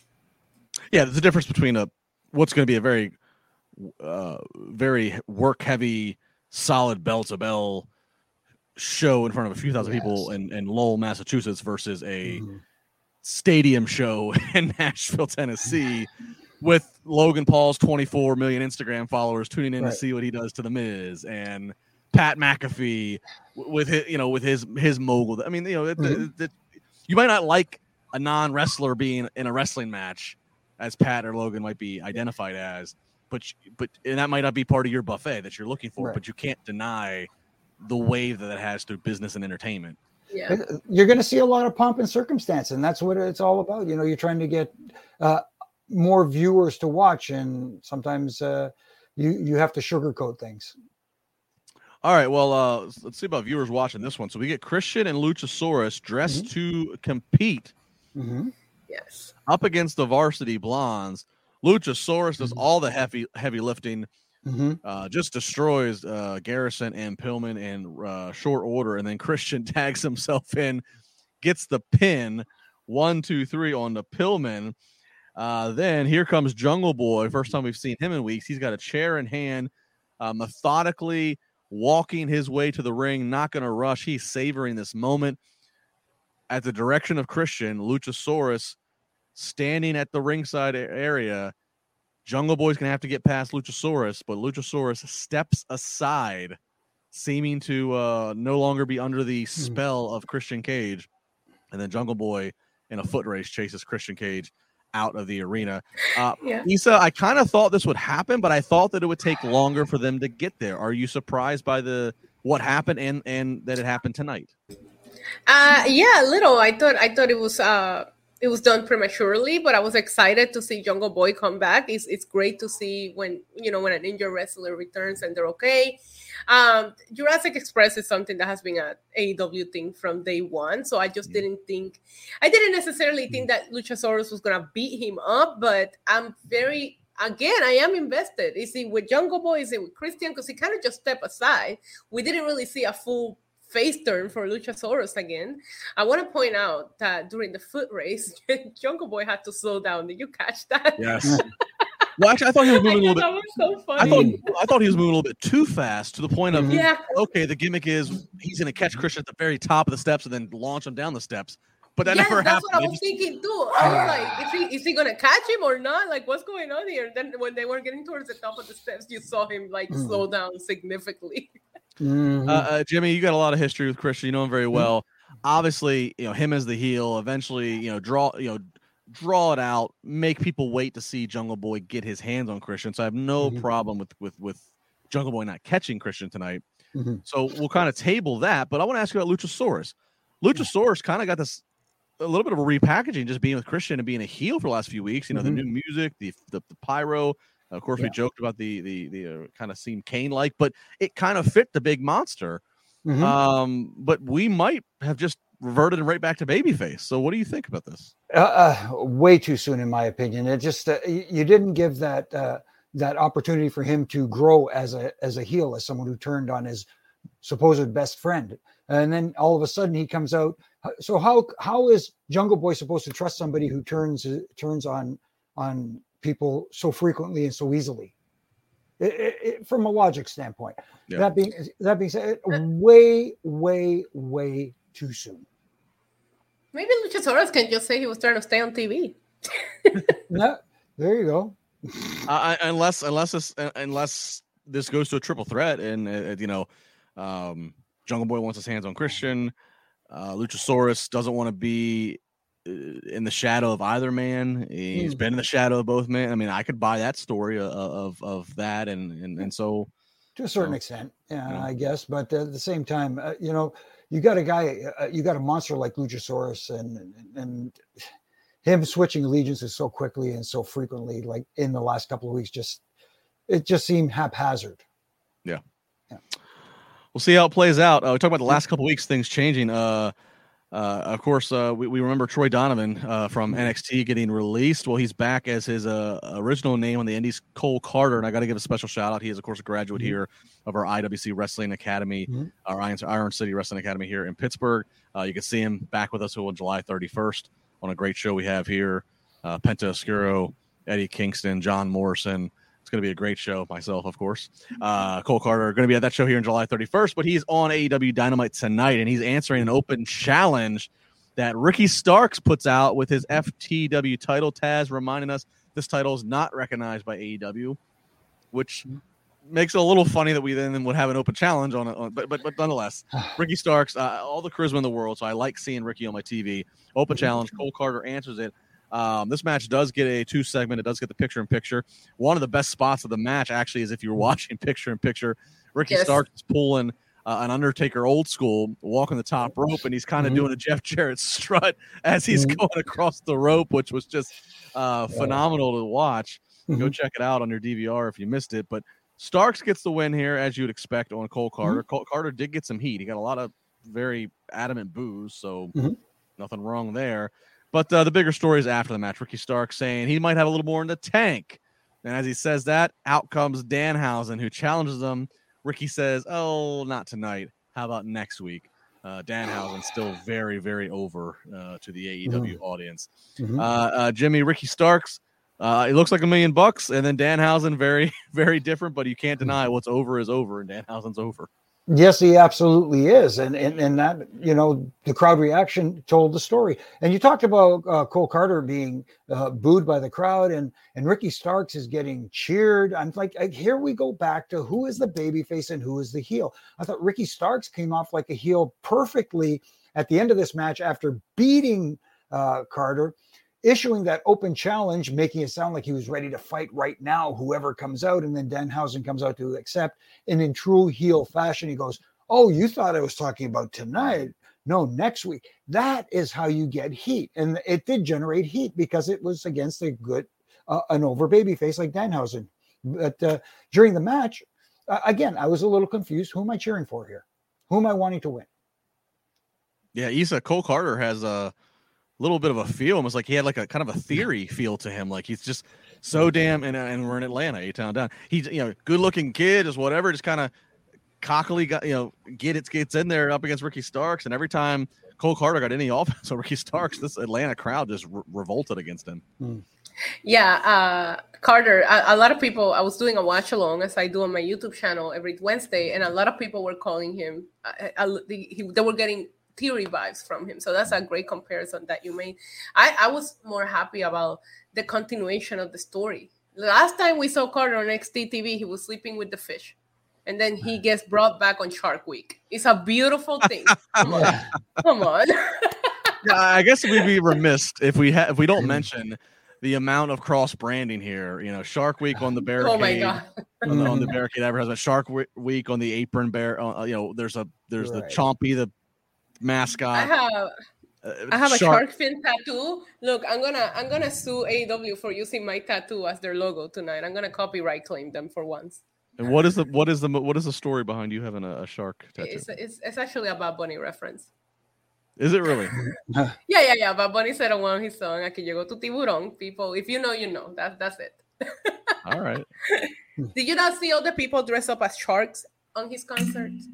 Yeah, there's a difference between a what's going to be a very, uh, very work heavy, solid bell to bell show in front of a few thousand yes. people in, in Lowell, Massachusetts versus a mm-hmm. stadium show in Nashville, Tennessee, with Logan Paul's 24 million Instagram followers tuning in right. to see what he does to the Miz and Pat McAfee with his, you know, with his his mogul. I mean, you know, mm-hmm. you might not like a non wrestler being in a wrestling match as Pat or Logan might be identified as, but but and that might not be part of your buffet that you're looking for, right. but you can't deny the wave that it has through business and entertainment. Yeah. You're going to see a lot of pomp and circumstance, and that's what it's all about. You know, you're trying to get uh, more viewers to watch, and sometimes uh, you you have to sugarcoat things. All right, well, uh, let's see about viewers watching this one. So we get Christian and Luchasaurus dressed mm-hmm. to compete. Mm-hmm. Yes. Up against the Varsity Blonds. Luchasaurus does mm-hmm. all the heavy heavy lifting. mm-hmm. uh, just destroys uh, Garrison and Pillman in uh, short order, and then Christian tags himself in, gets the pin, one, two, three on the Pillman. Uh, then here comes Jungle Boy. First time we've seen him in weeks. He's got a chair in hand, uh, methodically walking his way to the ring, not going to rush. He's savoring this moment. At the direction of Christian, Luchasaurus standing at the ringside area. Jungle Boy's to have to get past Luchasaurus, but Luchasaurus steps aside, seeming to uh, no longer be under the hmm. spell of Christian Cage. And then Jungle Boy in a foot race chases Christian Cage out of the arena. Uh, yeah. Isa, I kind of thought this would happen, but I thought that it would take longer for them to get there. Are you surprised by the what happened and and that it happened tonight? Uh, yeah, a little. I thought I thought it was uh it was done prematurely, but I was excited to see Jungle Boy come back. It's it's great to see when you know when an injured wrestler returns and they're okay. Um, Jurassic Express is something that has been an AEW thing from day one. So I just mm. didn't think, I didn't necessarily think that Luchasaurus was going to beat him up, but I'm very, again, I am invested. Is it with Jungle Boy? Is it with Christian? Because he kind of just stepped aside. We didn't really see a full face turn for Luchasaurus again. I want to point out that during the foot race, Jungle Boy had to slow down. Did you catch that? Yes. Well, actually, I thought he was moving a little bit. So I thought I thought he was moving a little bit too fast to the point of yeah. Okay, the gimmick is he's going to catch Christian at the very top of the steps and then launch him down the steps. But that yeah, never that's happened. That's what I was thinking too. I was like, is he is he gonna catch him or not? Like, what's going on here? Then when they were getting towards the top of the steps, you saw him like mm. slow down significantly. Mm-hmm. Uh, uh, Jimmy, you got a lot of history with Christian. You know him very mm-hmm. well. Mm-hmm. Obviously, you know him as the heel. Eventually, you know draw you know draw it out, make people wait to see Jungle Boy get his hands on Christian. So I have no mm-hmm. problem with with with Jungle Boy not catching Christian tonight. Mm-hmm. So we'll kind of table that. But I want to ask you about Luchasaurus. Luchasaurus kind of got this a little bit of a repackaging, just being with Christian and being a heel for the last few weeks. You know, mm-hmm. the new music, the the, the pyro. Of course, yeah. we joked about the the the uh, kind of seemed Kane like, but it kind of fit the big monster. Mm-hmm. Um, but we might have just reverted right back to babyface. So, what do you think about this? Uh, uh, way too soon, in my opinion. It just uh, you didn't give that uh, that opportunity for him to grow as a as a heel, as someone who turned on his supposed best friend, and then all of a sudden he comes out. So how how is Jungle Boy supposed to trust somebody who turns turns on on people so frequently and so easily? It, it, it, from a logic standpoint. Yeah. That being that being said, way, way, way too soon. Maybe Luchasaurus can just say he was trying to stay on TV. yeah, there you go. uh, unless unless this unless this goes to a triple threat, and uh, you know, um, Jungle Boy wants his hands on Christian. Uh, Luchasaurus doesn't want to be uh, in the shadow of either man. He's mm. been in the shadow of both men. I mean, I could buy that story of of, of that, and and and so to a certain extent, yeah, you know. I guess. But at the same time, uh, you know, you got a guy, uh, you got a monster like Luchasaurus, and and him switching allegiances so quickly and so frequently, like in the last couple of weeks, just it just seemed haphazard. Yeah. Yeah. We'll see how it plays out. Uh, we talk about the last couple weeks, things changing. Uh, uh, of course, uh, we, we remember Troy Donovan uh, from mm-hmm. NXT getting released. Well, he's back as his uh, original name on the Indies, Cole Carter. And I got to give a special shout out. He is, of course, a graduate mm-hmm. here of our IWC Wrestling Academy, mm-hmm. our Iron City Wrestling Academy here in Pittsburgh. Uh, you can see him back with us on July 31st on a great show we have here. Uh, Penta Oscuro, Eddie Kingston, John Morrison, going to be a great show. Myself, of course. Uh, Cole Carter going to be at that show here on July 31st, but he's on AEW Dynamite tonight, and he's answering an open challenge that Ricky Starks puts out with his FTW title. Taz reminding us this title is not recognized by AEW, which makes it a little funny that we then would have an open challenge on it. But but but nonetheless, Ricky Starks, uh, all the charisma in the world. So I like seeing Ricky on my TV. Open challenge. Cole Carter answers it. Um, this match does get a two segment. It does get the picture in picture. One of the best spots of the match actually is if you're watching picture in picture. Ricky yes. Stark is pulling uh, an Undertaker old school, walking the top rope, and he's kind of mm-hmm. doing a Jeff Jarrett strut as he's mm-hmm. going across the rope, which was just uh, phenomenal to watch. Mm-hmm. Go check it out on your DVR if you missed it. But Starks gets the win here, as you'd expect on Cole Carter. Mm-hmm. Cole Carter did get some heat. He got a lot of very adamant boos, so mm-hmm. nothing wrong there. But uh, the bigger story is after the match. Ricky Stark saying he might have a little more in the tank And as he says that, out comes Danhausen, who challenges him. Ricky says, "Oh, not tonight. How about next week?" Uh, Danhausen still very, very over uh, to the AEW mm-hmm. audience. Mm-hmm. Uh, uh, Jimmy, Ricky Starks, uh, it looks like a million bucks, and then Danhausen, very, very different. But you can't deny what's over is over, and Danhausen's over. Yes, he absolutely is, and and and that you know the crowd reaction told the story. And you talked about uh, Cole Carter being uh, booed by the crowd, and and Ricky Starks is getting cheered. I'm like, here we go back to who is the baby face and who is the heel. I thought Ricky Starks came off like a heel perfectly at the end of this match after beating uh, Karter issuing that open challenge, making it sound like he was ready to fight right now, whoever comes out. And then Danhausen comes out to accept. And in true heel fashion, he goes, Oh, you thought I was talking about tonight. No, next week. That is how you get heat. And it did generate heat because it was against a good, uh, an over baby face like Danhausen. But uh, during the match, uh, again, I was a little confused. Who am I cheering for here? Who am I wanting to win? Yeah, Isa Cole Carter has a little bit of a feel, almost like he had like a kind of a theory feel to him. Like he's just so damn, and, and we're in Atlanta, a town down. He's you know good looking kid, just whatever, just kind of cockily got you know get it gets in there up against Ricky Starks, and every time Cole Carter got any offense on Ricky Starks, this Atlanta crowd just re- revolted against him. Hmm. Yeah, uh, Karter. A, a, lot of people. I was doing a watch along as I do on my YouTube channel every Wednesday, and a lot of people were calling him. Uh, uh, he, they were getting theory vibes from him. So that's a great comparison that you made. I, I was more happy about the continuation of the story. Last time we saw Carter on NXT TV, he was sleeping with the fish. And then he gets brought back on Shark Week. It's a beautiful thing. Come on. Come on. yeah, I guess we'd be remiss if we ha- if we don't mention the amount of cross branding here. You know, Shark Week on the barricade. Oh my god! on, the, on the barricade advertisement. Shark Week on the apron bear. Uh, you know, there's a there's right. the Chompy the mascot. I have uh, I have shark. a shark fin tattoo. Look, I'm gonna I'm gonna sue AEW for using my tattoo as their logo tonight. I'm gonna copyright claim them for once. And what is the what is the what is the story behind you having a, a shark tattoo? It's, it's, it's actually a Bad Bunny reference. Is it really? yeah, yeah, yeah. Bad Bunny said on one of his songs, "Aquí llegó tu tiburón." People, if you know, you know. That's that's it. all right. Did you not see all the people dress up as sharks on his concerts?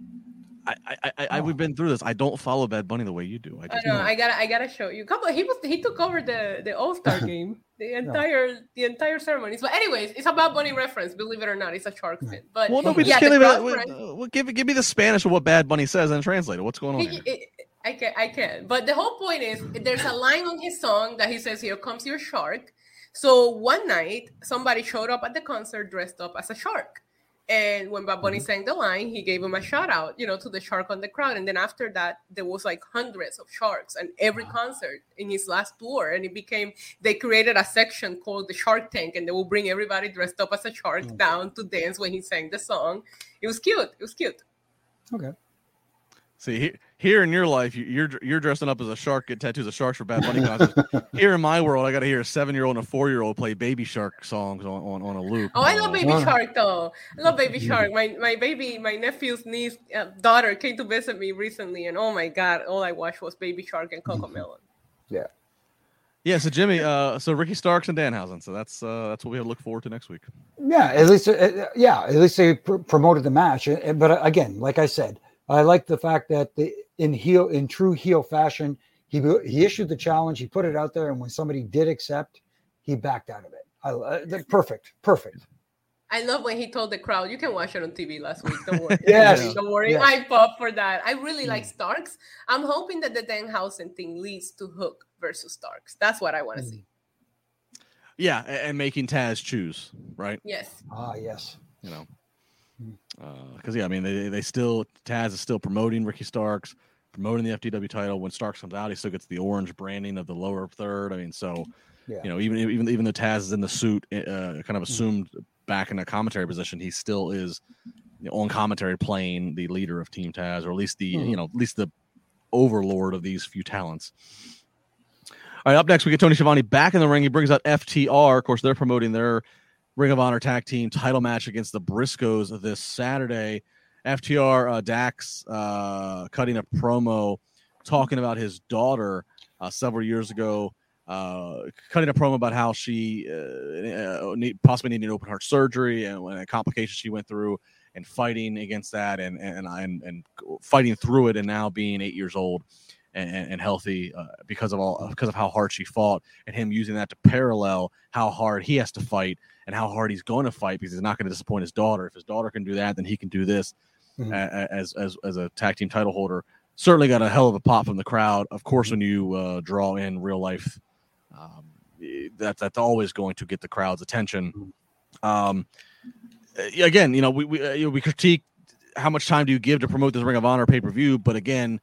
I, I, I, I, we've oh. been through this. I don't follow Bad Bunny the way you do. I, just I know. I gotta, I gotta show you. Couple. He was, he took over the the All Star game, the entire, no. the entire ceremonies. But anyways, it's a Bad Bunny reference. Believe it or not, it's a shark fin. But well, no, we yeah, just can't even. Uh, well, give give me the Spanish of what Bad Bunny says and translate it. What's going on? It, it, I can, I can. But the whole point is, there's a line on his song that he says, "Here comes your shark." So one night, somebody showed up at the concert dressed up as a shark. And when Bad Bunny mm-hmm. sang the line, he gave him a shout out, you know, to the shark on the crowd. And then after that, there was like hundreds of sharks and every wow. concert in his last tour. And it became, they created a section called the Shark Tank, and they will bring everybody dressed up as a shark mm-hmm. down to dance when he sang the song. It was cute. It was cute. Okay. See, here in your life, you're you're dressing up as a shark, get tattoos of sharks for Bad Bunny concerts. here in my world, I got to hear a seven year old and a four year old play Baby Shark songs on, on, on a loop. Oh, I love Baby Shark though. I love Baby Shark. My my baby, my nephew's niece, uh, daughter came to visit me recently, and oh my god, all I watched was Baby Shark and CoComelon. Yeah. Yeah, so Jimmy, uh, so Ricky Starks and Danhausen, so that's uh, that's what we have to look forward to next week. Yeah, at least, uh, yeah, at least they pr- promoted the match, uh, but uh, again, like I said, I like the fact that the in heel in true heel fashion. He he issued the challenge. He put it out there, and when somebody did accept, he backed out of it. I, uh, perfect, perfect. I love when he told the crowd, "You can watch it on TV last week. Don't worry. yes, don't worry. Yes. I pop for that. I really like mm. Starks. I'm hoping that the Danhausen thing leads to Hook versus Starks. That's what I want to mm. see. Yeah, and making Taz choose, right? Yes. Ah, yes. You know, because uh, yeah, I mean they they still Taz is still promoting Ricky Starks, promoting the FTW title. When Starks comes out, he still gets the orange branding of the lower third. I mean, so yeah. you know even even even though Taz is in the suit, uh, kind of mm-hmm. assumed mm-hmm. back in a commentary position, he still is you know, on commentary playing the leader of Team Taz, or at least the mm-hmm. you know at least the overlord of these few talents. All right, up next we get Tony Schiavone back in the ring. He brings out FTR. Of course, they're promoting their Ring of Honor tag team title match against the Briscoes this Saturday. FTR uh, Dax uh, cutting a promo talking about his daughter uh, several years ago. uh, cutting a promo about how she uh, need, possibly needing open heart surgery and, and complications she went through and fighting against that and and and, and fighting through it and now being eight years old and, and healthy uh, because of all because of how hard she fought and him using that to parallel how hard he has to fight and how hard he's going to fight because he's not going to disappoint his daughter. If his daughter can do that, then he can do this mm-hmm. as as as a tag team title holder. Certainly got a hell of a pop from the crowd. Of course, mm-hmm. when you uh, draw in real life, um, that that's always going to get the crowd's attention. Mm-hmm. Um, again, you know, we we, uh, you know, we critique how much time do you give to promote this Ring of Honor pay per view, but again,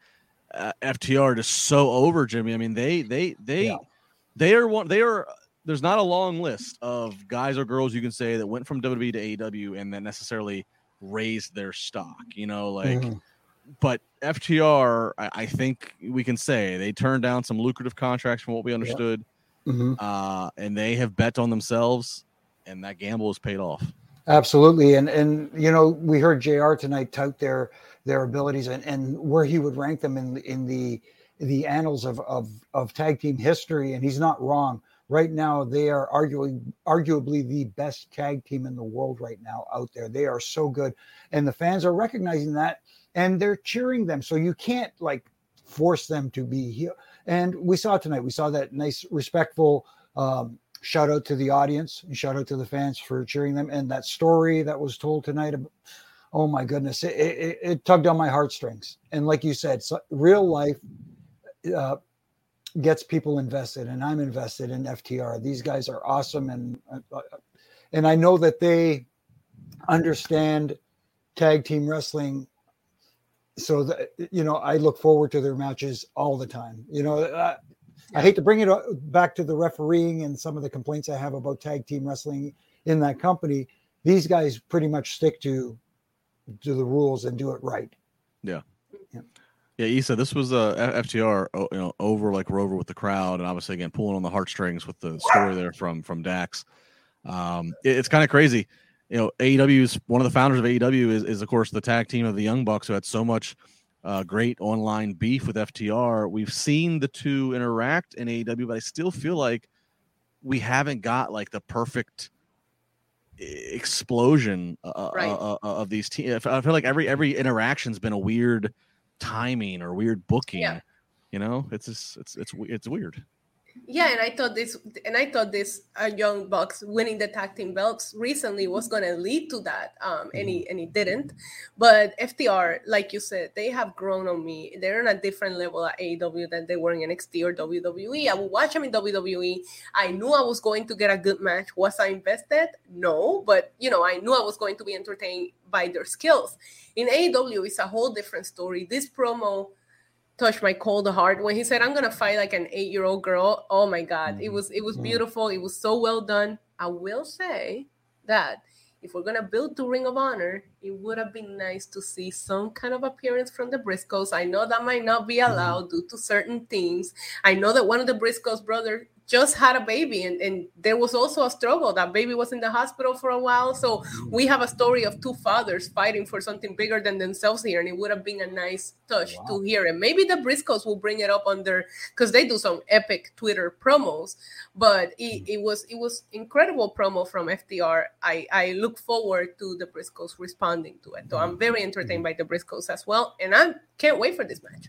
uh, FTR is so over, Jimmy. I mean, they they they yeah. they are one. They are. There's not a long list of guys or girls you can say that went from WWE to AEW and that necessarily raised their stock. You know, like. Mm-hmm. But FTR, I, I, think we can say they turned down some lucrative contracts from what we understood, yeah. mm-hmm. uh, and they have bet on themselves, and that gamble has paid off. Absolutely, and and you know we heard Jr. tonight tout their their abilities and, and where he would rank them in in the the annals of, of of tag team history, and he's not wrong. Right now, they are arguing arguably the best tag team in the world right now out there. They are so good, and the fans are recognizing that, and they're cheering them. So you can't like force them to be here. And we saw tonight. We saw that nice, respectful um, shout out to the audience and shout out to the fans for cheering them. And that story that was told tonight, oh my goodness, it, it, it tugged on my heartstrings. And like you said, so real life uh, gets people invested, and I'm invested in FTR. These guys are awesome, and uh, and I know that they understand tag team wrestling so that you know i look forward to their matches all the time you know uh, I hate to bring it back to the refereeing and some of the complaints I have about tag team wrestling in that company. These guys pretty much stick to to the rules and do it right. Yeah. Yeah. Isa, this was a uh, FTR, you know, over like Rover with the crowd, and obviously again pulling on the heartstrings with the story there from from Dax. Um, it, it's kind of crazy, you know. AEW is one of the founders of AEW is, is of course the tag team of the Young Bucks who had so much uh, great online beef with FTR. We've seen the two interact in AEW, but I still feel like we haven't got like the perfect explosion uh, uh right. uh, uh, of these teams. I feel like every every interaction's been a weird timing or weird booking. Yeah. You know, it's just, it's it's it's weird yeah and i thought this and i thought this uh, young bucks winning the tag team belts recently was going to lead to that um and he, mm-hmm. and he didn't. But ftr like you said they have grown on me. They're on a different level at aew than they were in nxt or wwe i would watch them in wwe i knew i was going to get a good match. Was i invested? No but you know i knew i was going to be entertained by their skills. In aew it's a whole different story. This promo touched my cold heart when he said i'm gonna fight like an eight year old girl oh my god mm-hmm. it was it was beautiful it was so well done i will say that if we're gonna build the ring of honor it would have been nice to see some kind of appearance from the briscoes i know that might not be mm-hmm. allowed mm-hmm. due to certain things i know that one of the briscoes brothers just had a baby and, and there was also a struggle that baby was in the hospital for a while so we have a story of two fathers fighting for something bigger than themselves here and it would have been a nice touch wow. to hear and maybe the briscoes will bring it up on their because they do some epic twitter promos but it, mm. it was it was incredible promo from ftr i i look forward to the briscoes responding to it so i'm very entertained mm-hmm. by the briscoes as well and i can't wait for this match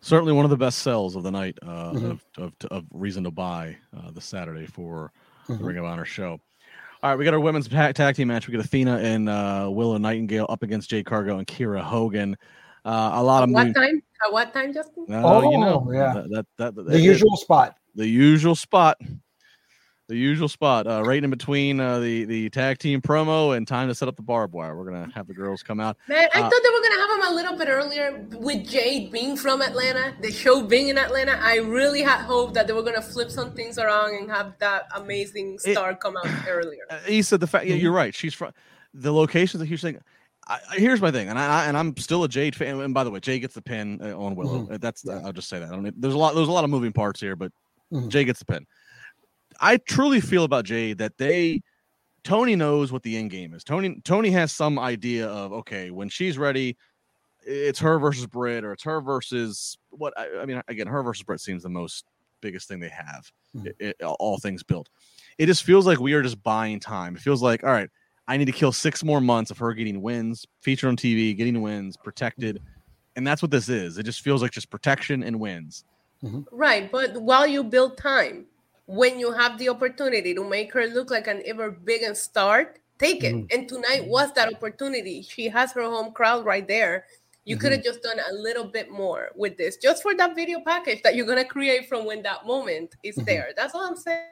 certainly one of the best sells of the night uh, mm-hmm. of, of, of, reason to buy uh, the Saturday for mm-hmm. the Ring of Honor show. All right, we got our women's tag, tag team match. We got Athena and uh, Willow Nightingale up against Jade Cargill and Kiera Hogan. Uh, a lot of what time? At what time, Justin? oh, you know, yeah, that, that, that, that the usual spot. The usual spot the usual spot, uh, right in between uh, the the tag team promo and time to set up the barbed wire. We're gonna have the girls come out. Man, I uh, thought they were gonna have them a little bit earlier with Jade being from Atlanta, the show being in Atlanta. I really had hoped that they were gonna flip some things around and have that amazing star it, come out earlier. He said the fact, yeah, you're right. She's from the location's a huge thing. I, here's my thing, and I and I'm still a Jade fan. And by the way, Jade gets the pin uh, on Willow. Mm-hmm. That's yeah. I'll just say that. I don't. There's a lot. There's a lot of moving parts here, but mm-hmm. Jade gets the pin. I truly feel about Jade that they Tony knows what the end game is. Tony Tony has some idea of okay, when she's ready, it's her versus Britt or it's her versus what I, I mean again, her versus Britt seems the most biggest thing they have. Mhm. It, it- all things built. It just feels like we are just buying time. It feels like all right. I need to kill six more months of her getting wins, featured on TV, getting wins, protected, and that's what this is. It just feels like just protection and wins. Right, but while you build time, when you have the opportunity to make her look like an ever big and start, take it. Mhm. And tonight was that opportunity. She has her home crowd right there. You could have Mm-hmm. just done a little bit more with this, just for that video package that you're gonna create from when that moment is Mhm. there. That's all I'm saying.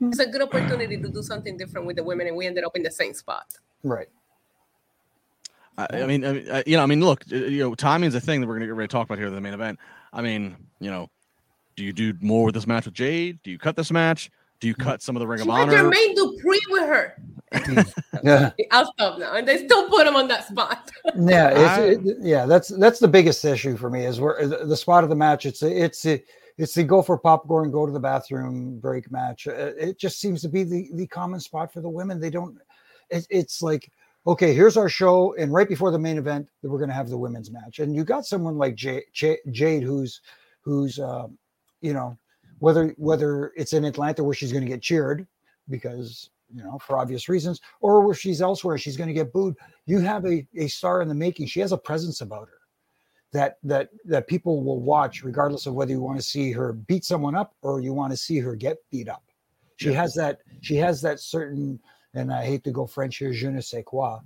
It's a good opportunity to do something different with the women, and we ended up in the same spot. Right. I, I mean, I, you know, I mean, look, uh, you know, timing is a thing that we're gonna get ready to talk about here in the main event. I mean, you know, do you do more with this match with Jade? Do you cut this match? Do you cut some of the Ring She of had Honor? Jermaine Dupri with her. Yeah. I'll stop now, and they still put him on that spot. Yeah, it's, it, yeah, that's that's the biggest issue for me is where the, the spot of the match. It's a, it's a, it's the go for popcorn, go to the bathroom break match. Uh, It just seems to be the the common spot for the women. They don't. It, it's like okay, here's our show, and right before the main event, we're going to have the women's match, and you got someone like Jade, Jade who's who's um, you know whether whether it's in Atlanta where she's going to get cheered because you know for obvious reasons, or where she's elsewhere she's going to get booed you have a, a star in the making. She has a presence about her that that that people will watch regardless of whether you want to see her beat someone up or you want to see her get beat up. She Yeah. has that she has that certain and I hate to go French here, je ne sais quoi.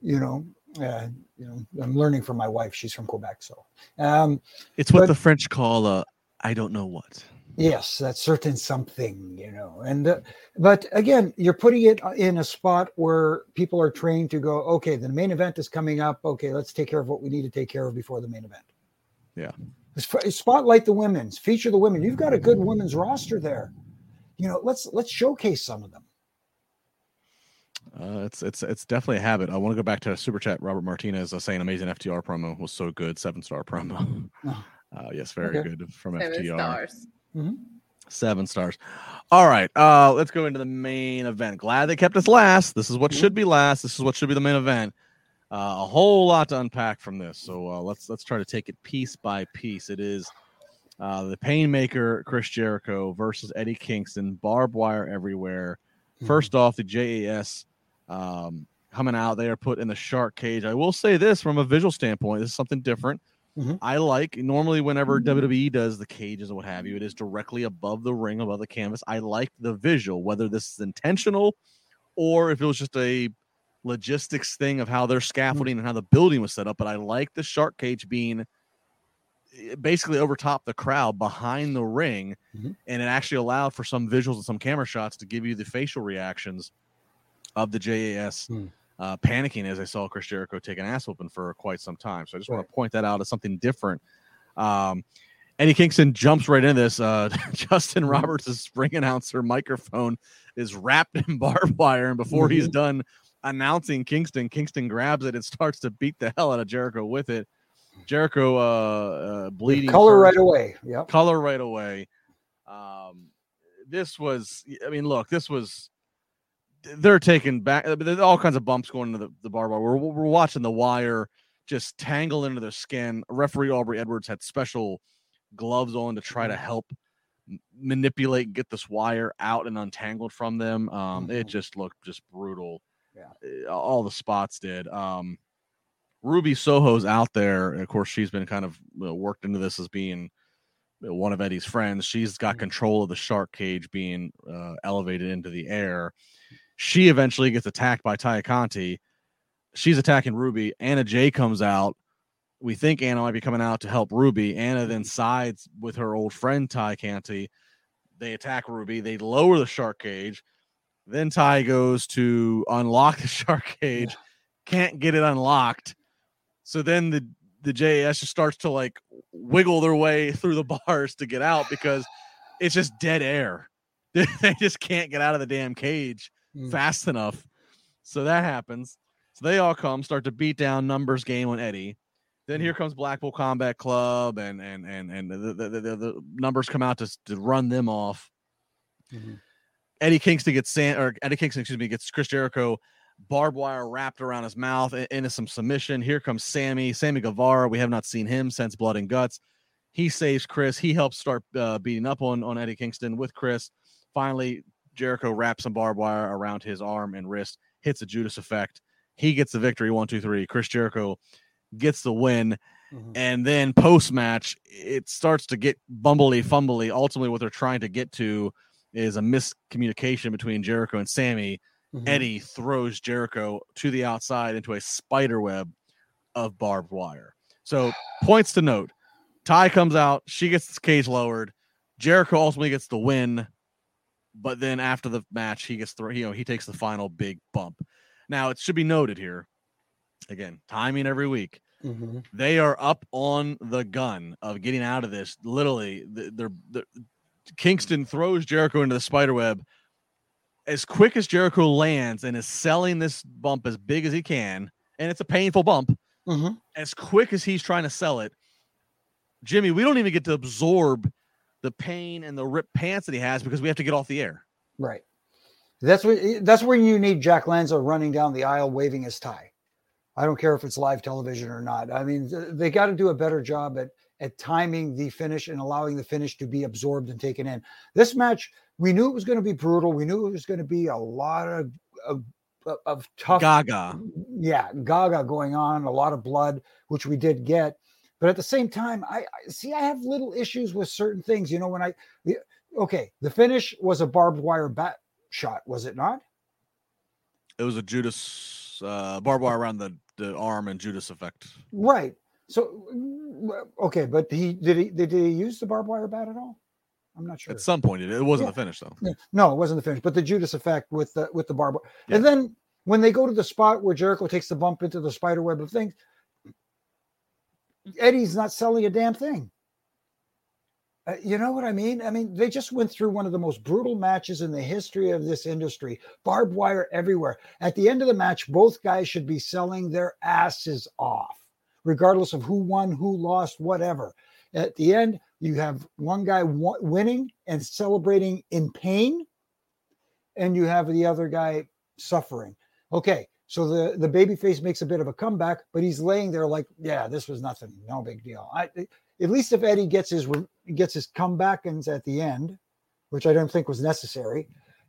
You know, uh, you know, I'm learning from my wife. She's from Quebec, so um, It's what But- the French call a I don't know what. Yes, that's certain something, you know. And uh, but again, you're putting it in a spot where people are trained to go, okay, the main event is coming up. Okay, let's take care of what we need to take care of before the main event. Yeah. Spotlight the women's, feature the women. You've got a good women's roster there. You know, let's let's showcase some of them. Uh, it's it's it's definitely a habit. I want to go back to super chat. Robert Martinez uh, saying amazing FTR promo was so good, seven star promo. Uh, yes, very Okay. good from Seven FTR. stars. Seven stars. All right, uh, let's go into the main event. Glad they kept us last. This is what Mhm. should be last. This is what should be the main event. Uh, a whole lot to unpack from this. So uh, let's let's try to take it piece by piece. It is uh, the Painmaker Chris Jericho versus Eddie Kingston. Barbed wire everywhere. First off, the JAS um, coming out. They are put in the shark cage. I will say this from a visual standpoint. This is something different. Mhm. I like normally whenever WWE does the cages and what have you, it is directly above the ring, above the canvas. I like the visual, whether this is intentional or if it was just a logistics thing of how their scaffolding and how the building was set up. But I like the shark cage being eh, basically over top the crowd behind the ring Mhm. and it actually allowed for some visuals and some camera shots to give you the facial reactions of the JAS Hmm. Uh, panicking as I saw Chris Jericho take an ass whooping for quite some time. So I just want to point that out as something different. Um, Eddie Kingston jumps right into this. Uh, Justin Roberts' ring announcer microphone is wrapped in barbed wire, and before he's done announcing Kingston, Kingston grabs it and starts to beat the hell out of Jericho with it. Jericho uh, uh, bleeding color first right away. Yep. color right away. Um, this was, I mean, look, this was. They're taking back. There's all kinds of bumps going into the, the barbed wire. We're, we're watching the wire just tangle into their skin. Referee Aubrey Edwards had special gloves on to try to help manipulate and get this wire out and untangled from them. Um, It Mhm. just looked just brutal. Yeah. Uh, all the spots did. Um, Ruby Soho's out there. Of course, she's been kind of worked into this as being uh, one of Eddie's friends. She's got Mhm. control of the shark cage being uh, elevated into the air. She eventually gets attacked by Taya Conti. She's attacking Ruby. Anna Jay comes out. We think Anna might be coming out to help Ruby. Anna then sides with her old friend Tay Conti. They attack Ruby. They lower the shark cage. Then Tay goes to unlock the shark cage. Can't get it unlocked. So then the the JAS just starts to like wiggle their way through the bars to get out because it's just dead air. they just can't get out of the damn cage Mm. fast enough. So that happens. So they all come, start to beat down numbers game on Eddie. Then here comes Blackpool Combat Club, and and and and the the, the, the numbers come out to to run them off. Mhm. Eddie Kingston gets San or Eddie Kingston, excuse me, gets Chris Jericho barbed wire wrapped around his mouth into some submission. Here comes Sammy, Sammy Guevara. We have not seen him since Blood and Guts. He saves Chris. He helps start uh, beating up on on Eddie Kingston with Chris. Finally, Jericho wraps some barbed wire around his arm and wrist, hits a Judas effect. He gets the victory. One, two, three. Chris Jericho gets the win. Mm-hmm. And then post match, it starts to get bumbly fumbly. Ultimately, what they're trying to get to is a miscommunication between Jericho and Sammy. Mm-hmm. Eddie throws Jericho to the outside into a spider web of barbed wire. So, points to note Tay comes out, she gets the cage lowered. Jericho ultimately gets the win, but then after the match, he gets the you know he takes the final big bump. Now it should be noted here, again, timing every week. Mm-hmm. They are up on the gun of getting out of this. Literally, they're, they're Kingston throws Jericho into the spider web as quick as Jericho lands and is selling this bump as big as he can, and it's a painful bump. Mm-hmm. As quick as he's trying to sell it, Jimmy, we don't even get to absorb the pain and the ripped pants that he has because we have to get off the air. Right. That's what. That's where you need Jack Lanza running down the aisle waving his tie. I don't care if it's live television or not. I mean, they got to do a better job at at timing the finish and allowing the finish to be absorbed and taken in. This match, we knew it was going to be brutal. We knew it was going to be a lot of, of of tough gaga. Yeah, gaga going on, a lot of blood, which we did get. But at the same time, I, I see I have little issues with certain things. You know, when I okay, the finish was a barbed wire bat shot, was it not? It was a Judas uh, barbed wire around the, the arm and Judas effect. Right. So okay, but he did he did he use the barbed wire bat at all? I'm not sure. At some point, it, it wasn't yeah. the finish though. Yeah. No, it wasn't the finish, but the Judas effect with the with the barb. Yeah. And then when they go to the spot where Jericho takes the bump into the spider web of things, Eddie's not selling a damn thing. Uh, you know what I mean? I mean, they just went through one of the most brutal matches in the history of this industry. Barbed wire everywhere. At the end of the match, both guys should be selling their asses off, regardless of who won, who lost, whatever. At the end, you have one guy winning and celebrating in pain, and you have the other guy suffering. Okay, so the the baby face makes a bit of a comeback, but he's laying there like, yeah, this was nothing, no big deal. I, at least if Eddie gets his gets his comeback and at the end, which I don't think was necessary,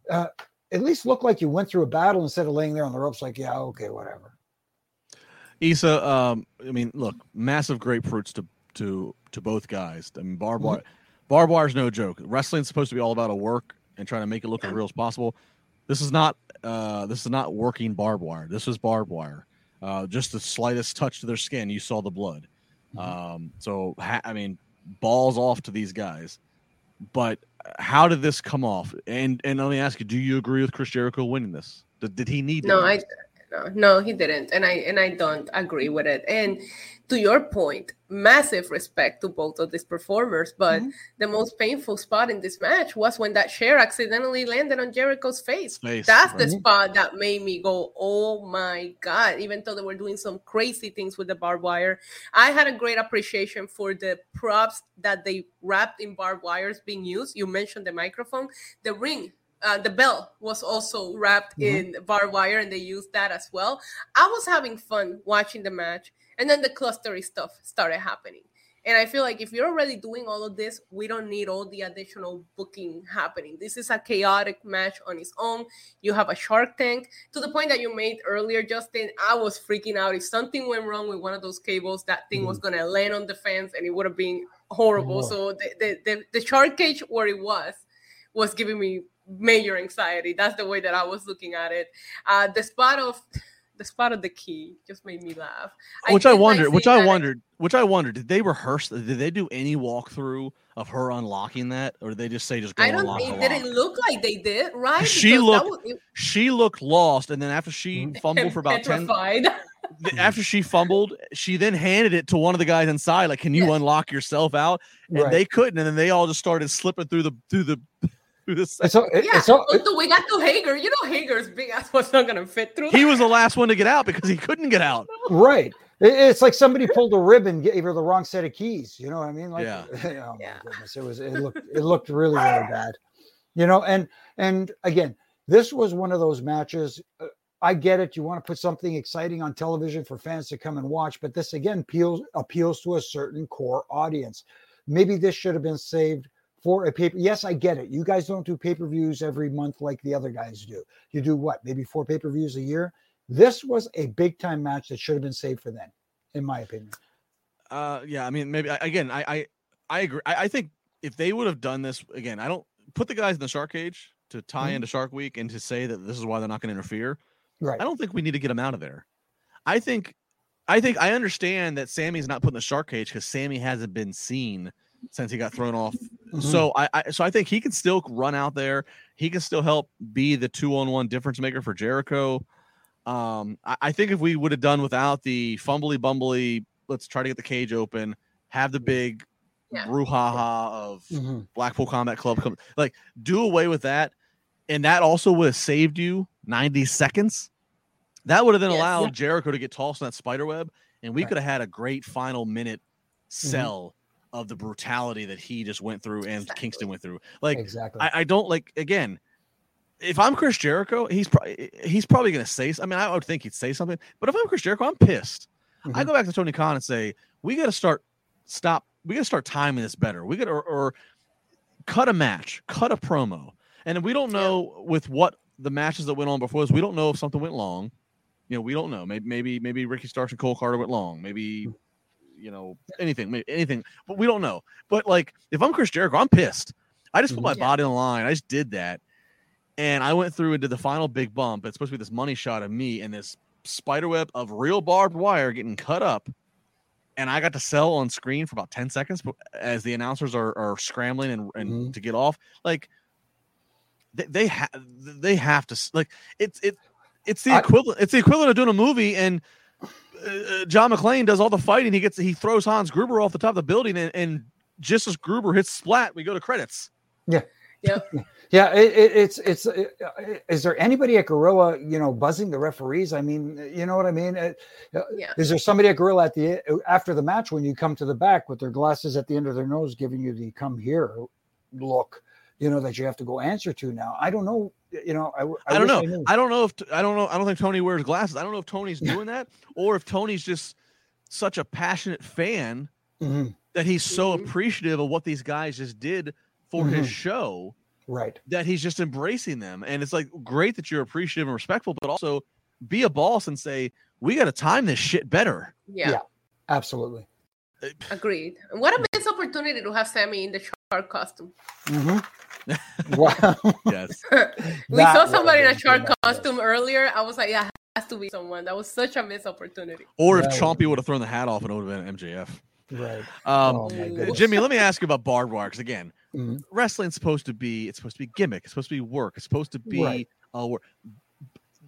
uh, at least look like you went through a battle instead of laying there on the ropes like, yeah, okay, whatever. Isa, um, I mean, look, massive grapefruits to to to both guys. I mean, barbed wire, mm-hmm. barbed wire is no joke. Wrestling's supposed to be all about a work and trying to make it look as real as possible. This is not uh, this is not working barbed wire. This is barbed wire. Uh, just the slightest touch to their skin, you saw the blood. Mm-hmm. Um, so ha- I mean, balls off to these guys. But how did this come off? And and let me ask you, do you agree with Chris Jericho winning this? Did, did he need? No, I no, no, he didn't, and I and I don't agree with it. And to your point, massive respect to both of these performers. But mm-hmm. the most painful spot in this match was when that chair accidentally landed on Jericho's face. face That's right. the spot that made me go, "Oh my god!" Even though they were doing some crazy things with the barbed wire, I had a great appreciation for the props that they wrapped in barbed wires being used. You mentioned the microphone, the ring uh, the bell was also wrapped mm-hmm. in barbed wire and they used that as well. I was having fun watching the match, and then the clustery stuff started happening. And I feel like if you're already doing all of this, we don't need all the additional booking happening. This is a chaotic match on its own. You have a Shark Tank to the point that you made earlier, Justin. I was freaking out. If something went wrong with one of those cables, that thing mm-hmm. was going to land on the fence and it would have been horrible. So the, the, the, the shark cage where it was was giving me major anxiety. That's the way that I was looking at it. Uh, the spot of the spot of the key just made me laugh. Which I, I wondered. Which I wondered. which I wondered. Did they rehearse? Did they do any walkthrough of her unlocking that, or did they just say just go I don't. It didn't look like they did, right? She looked. Was, it, she looked lost, and then after she mm-hmm. fumbled for about petrified. ten. after she fumbled, she then handed it to one of the guys inside, like, "Can you yes. unlock yourself out?" And right. they couldn't, and then they all just started slipping through the through the through the so, yeah, so, it, we got to Hager. You know, Hager's big ass was not going to fit through. He was the last one to get out because he couldn't get out. Right. It's like somebody pulled a ribbon, gave her the wrong set of keys. You know what I mean? Like, yeah. oh yeah. Goodness, it was. It looked. It looked really, really bad. You know, and and again, this was one of those matches. Uh, I get it. You want to put something exciting on television for fans to come and watch, but this again appeals appeals to a certain core audience. maybe this should have been saved for a paper. Yes, I get it. You guys don't do pay per views every month like the other guys do. You do what? Maybe four pay per views a year. This was a big time match that should have been saved for then, in my opinion. Uh, yeah, I mean, maybe again, I I, I agree. I, I think if they would have done this again, I don't put the guys in the shark cage to tie mm-hmm. into Shark Week and to say that this is why they're not going to interfere. Right. I don't think we need to get them out of there. I think, I think I understand that Sammy's not put in the shark cage because Sammy hasn't been seen since he got thrown off. Mm-hmm. So I, I, so I think he can still run out there. He can still help be the two on one difference maker for Jericho. Um, I, I think if we would have done without the fumbly bumbly, let's try to get the cage open, have the big yeah. brouhaha of mm-hmm. Blackpool Combat Club, come, like do away with that, and that also would have saved you ninety seconds. That would have then yes. allowed yeah. Jericho to get tossed in that spider web, and we right. could have had a great final minute mm-hmm. sell. Of the brutality that he just went through and exactly. Kingston went through. Like, exactly. I, I, don't like again. If I'm Chris Jericho, he's probably he's probably going to say. I mean, I would think he'd say something. But if I'm Chris Jericho, I'm pissed. Mm-hmm. I go back to Tony Khan and say, we got to start stop. We got to start timing this better. We got to or, or, cut a match, cut a promo, and we don't know yeah. with what the matches that went on before this. We don't know if something went long. You know, we don't know. Maybe maybe maybe Ricky Starks and Cole Carter went long. Maybe you know anything, anything, but we don't know. But like, if I'm Chris Jericho, I'm pissed. I just put mm-hmm. my yeah. body on the line. I just did that, and I went through and did the final big bump. It's supposed to be this money shot of me and this spider web of real barbed wire getting cut up and I got to sell on screen for about 10 seconds as the announcers are, are scrambling and, and mm-hmm. to get off. Like they, they have they have to like it's it it's the equivalent it's the equivalent of doing a movie and uh, uh John McClane does all the fighting. He gets he throws Hans Gruber off the top of the building and, and just as Gruber hits splat, we go to credits. Yeah. Yep. Yeah, it, it, it's it's. It, uh, is there anybody at Gorilla, you know, buzzing the referees? I mean, you know what I mean? Uh, yeah. Is there somebody at Gorilla at the after the match when you come to the back with their glasses at the end of their nose, giving you the "come here" look? You know that you have to go answer to now. I don't know. You know, I, I, I don't know. I, I, don't know if I don't know. I don't think Tony wears glasses. I don't know if Tony's doing that or if Tony's just such a passionate fan mm-hmm. that he's so mm-hmm. appreciative of what these guys just did for mm-hmm. his show right that he's just embracing them and it's like great that you're appreciative and respectful but also be a boss and say we got to time this shit better yeah, yeah absolutely uh, agreed what a missed opportunity to have sammy in the shark costume mm-hmm. Wow yes we that saw somebody in a shark costume earlier i was like yeah has to be someone that was such a missed opportunity or if chompy would have thrown the hat off and it would have been mjf right um, oh jimmy let me ask you about barbed wire because again Mm-hmm. Wrestling's supposed to be it's supposed to be gimmick. It's supposed to be work. It's supposed to be right. uh, work.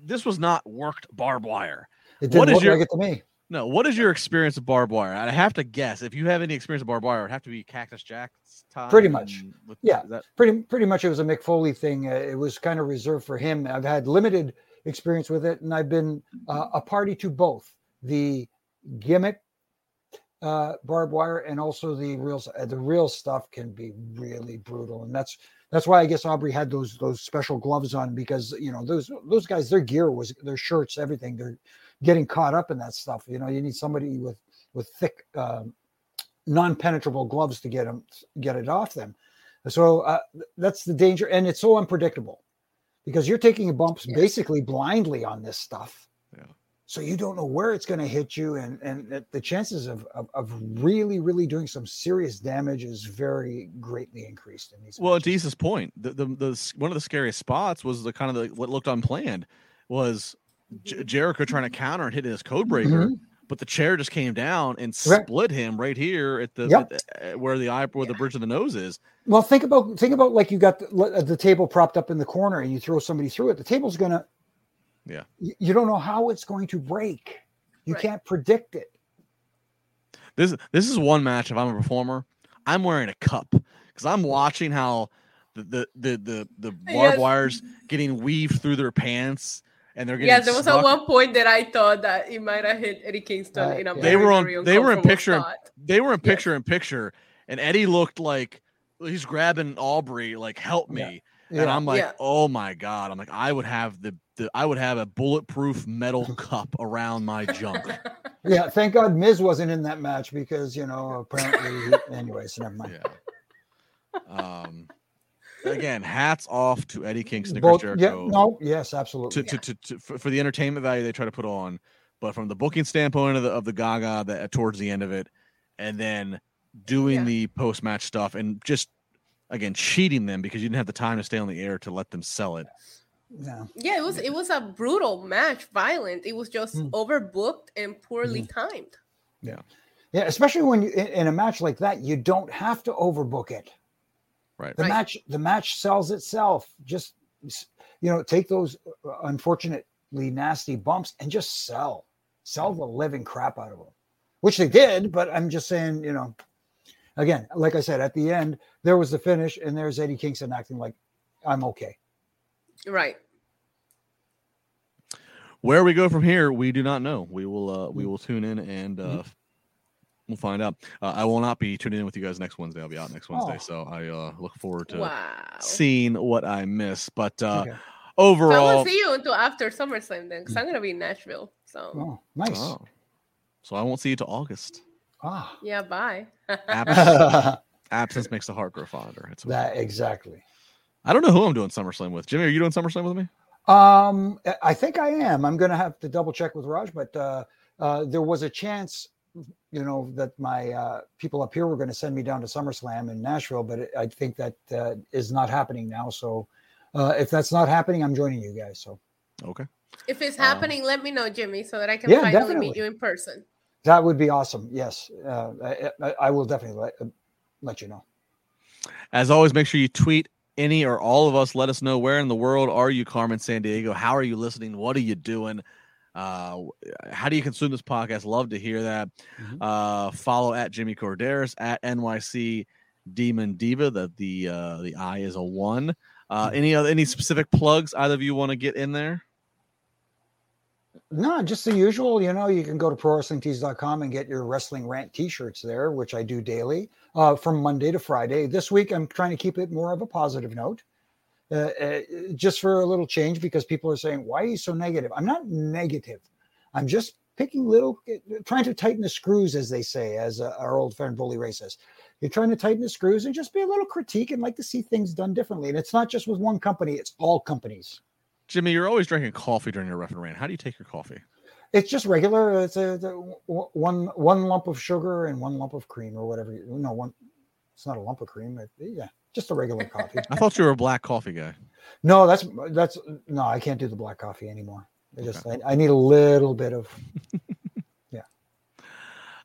This was not worked barbed wire. It didn't what look your, like it to me. No, what is your experience of barbed wire? I have to guess. If you have any experience of barbed wire, it'd have to be Cactus Jack's time. Pretty much. With, yeah, that... pretty pretty much. It was a Mick Foley thing. Uh, it was kind of reserved for him. I've had limited experience with it, and I've been uh, a party to both the gimmick uh, barbed wire and also the real uh, the real stuff can be really brutal and that's that's why I guess Aubrey had those those special gloves on because you know those those guys their gear was their shirts everything they're getting caught up in that stuff you know you need somebody with with thick uh, non-penetrable gloves to get them get it off them. So uh, that's the danger and it's so unpredictable because you're taking bumps basically blindly on this stuff. So you don't know where it's going to hit you and and the chances of, of, of really really doing some serious damage is very greatly increased in these well matches. at point the, the, the one of the scariest spots was the kind of the what looked unplanned was J- jericho trying to counter and hit his code breaker mm-hmm. but the chair just came down and split right. him right here at the, yep. at the, where the eye where yeah. the bridge of the nose is well think about think about like you got the, the table propped up in the corner and you throw somebody through it the table's going to yeah. You don't know how it's going to break. You right. can't predict it. This this is one match. If I'm a performer, I'm wearing a cup because I'm watching how the the the the, the barbed yes. wires getting weaved through their pants and they're getting. Yeah, there was at one point that I thought that it might have hit Eddie Kingston uh, in a. They were on. They were in picture. Spot. They were in picture yes. in picture, and Eddie looked like he's grabbing Aubrey, like help me. Yeah. And I'm like, yeah. oh my god! I'm like, I would have the the I would have a bulletproof metal cup around my junk. Yeah, thank God Miz wasn't in that match because you know apparently. anyways, never mind. Yeah. Um. Again, hats off to Eddie Kingston, and Chris Both, yeah, no, yes, absolutely. to, to, to, to for, for the entertainment value they try to put on, but from the booking standpoint of the of the Gaga that towards the end of it, and then doing Yeah. the post match stuff and just again cheating them because you didn't have the time to stay on the air to let them sell it. yeah. yeah, it was it was a brutal match, violent. It was just Mm. overbooked and poorly timed. Yeah, Yeah, especially when you in, in a match like that, you don't have to overbook it. Right. The Right. match, the match sells itself. Just you know, take those uh, unfortunately nasty bumps and just sell, sell the living crap out of them, which they did. But I'm just saying, you know, again, like I said, at the end there was the finish, and there's Eddie Kingston acting like I'm okay. Right. Where we go from here, we do not know. We will uh we will tune in and uh we'll find out. Uh, I will not be tuning in with you guys next Wednesday. I'll be out next Wednesday, Oh. so I uh look forward to Wow. seeing what I miss. But uh Okay. So I won't see you until after SummerSlam then, because I'm gonna be in Nashville. So Oh, nice. Oh. so I won't see you to August. Ah, yeah, bye. Absence, absence makes the heart grow fonder. It's okay. exactly. I don't know who I'm doing SummerSlam with. Jimmy, are you doing SummerSlam with me? Um, I- I think I am. I'm going to have to double check with Raj, but uh, uh, there was a chance, you know, that my uh, people up here were going to send me down to SummerSlam in Nashville, but it, I think that uh, is not happening now. So uh, if that's not happening, I'm joining you guys. So Okay. If it's Uh, happening, let me know, Jimmy, so that I can Yeah, finally definitely. meet you in person. that would be awesome. Yes, uh, I, I, I will definitely let, uh, let you know. As always, make sure you tweet any or all of us. Let us know where in the world are you, Carmen Sandiego? How are you listening? What are you doing? Uh, how do you consume this podcast? Love to hear that. Mhm. Uh, follow at Jimmy Korderas at NYC Demon Diva. That the uh, the I is a one. Uh, any other any specific plugs either of you want to get in there? No, just the usual. You know, you can go to prowrestlingtees.com and get your wrestling rant t-shirts there, which I do daily uh, from Monday to Friday. This week, I'm trying to keep it more of a positive note, uh, uh, just for a little change because people are saying, "Why are you so negative?" I'm not negative. I'm just picking little, trying to tighten the screws, as they say, as uh, our old friend Bully Ray says. You're trying to tighten the screws and just be a little critique and like to see things done differently. And it's not just with one company; it's all companies. Jimmy, you're always drinking coffee during your rough and rain. How do you take your coffee? It's just regular. It's a, w- one one lump of sugar and one lump of cream or whatever. you- No one. It's not a lump of cream. It, yeah, just a regular coffee. I thought you were a black coffee guy. no, that's that's no. I can't do the black coffee anymore. I just I, I need a little bit of. Yeah.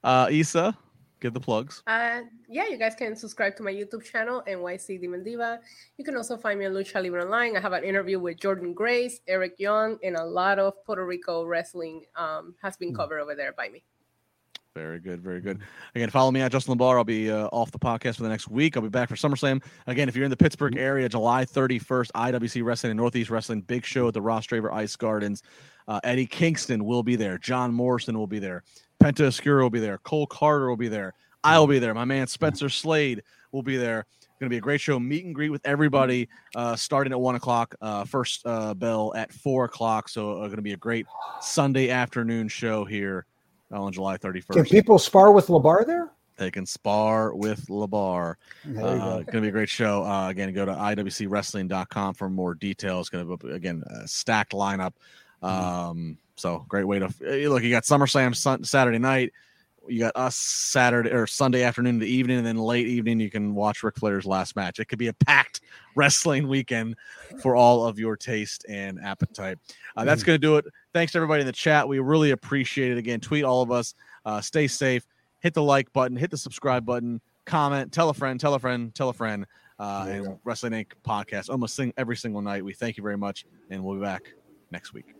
Uh, Isa, give the plugs. Uh, yeah, you guys can subscribe to my YouTube channel, NYC Demon Diva. You can also find me on Lucha Libre Online. I have an interview with Jordan Grace, Eric Young, and a lot of Puerto Rico wrestling um, has been Hmm. covered over there by me. Very good, very good. Again, follow me at Justin LaBar. I'll be uh, off the podcast for the next week. I'll be back for SummerSlam. Again, if you're in the Pittsburgh area, July 31st, IWC Wrestling and Northeast Wrestling, big show at the Rostraver Ice Gardens. Uh, Eddie Kingston will be there. John Morrison will be there. Penta Oscuro will be there. Cole Carter will be there. I'll be there. My man Spencer Slade will be there. Going to be a great show. Meet and greet with everybody. Uh, starting at one o'clock. Uh, first uh, bell at four o'clock. So uh, going to be a great Sunday afternoon show here on July 31st. Can people spar with LaBar there? They can spar with LaBar. Uh, going to be a great show. Uh, again, go to iwcwrestling.com for more details. Going to be again a stacked lineup. Um, so great way to eh, look. You got SummerSlam Saturday night. You got us Saturday or Sunday afternoon to evening, and then late evening you can watch Ric Flair's last match. It could be a packed wrestling weekend for all of your taste and appetite. Uh, that's going to do it. Thanks to everybody in the chat. We really appreciate it. Again, tweet all of us. Uh, stay safe. Hit the like button. Hit the subscribe button. Comment. Tell a friend. Tell a friend. Tell a friend. Uh, and. Wrestling Inc. podcast almost sing every single night. We thank you very much, and we'll be back next week.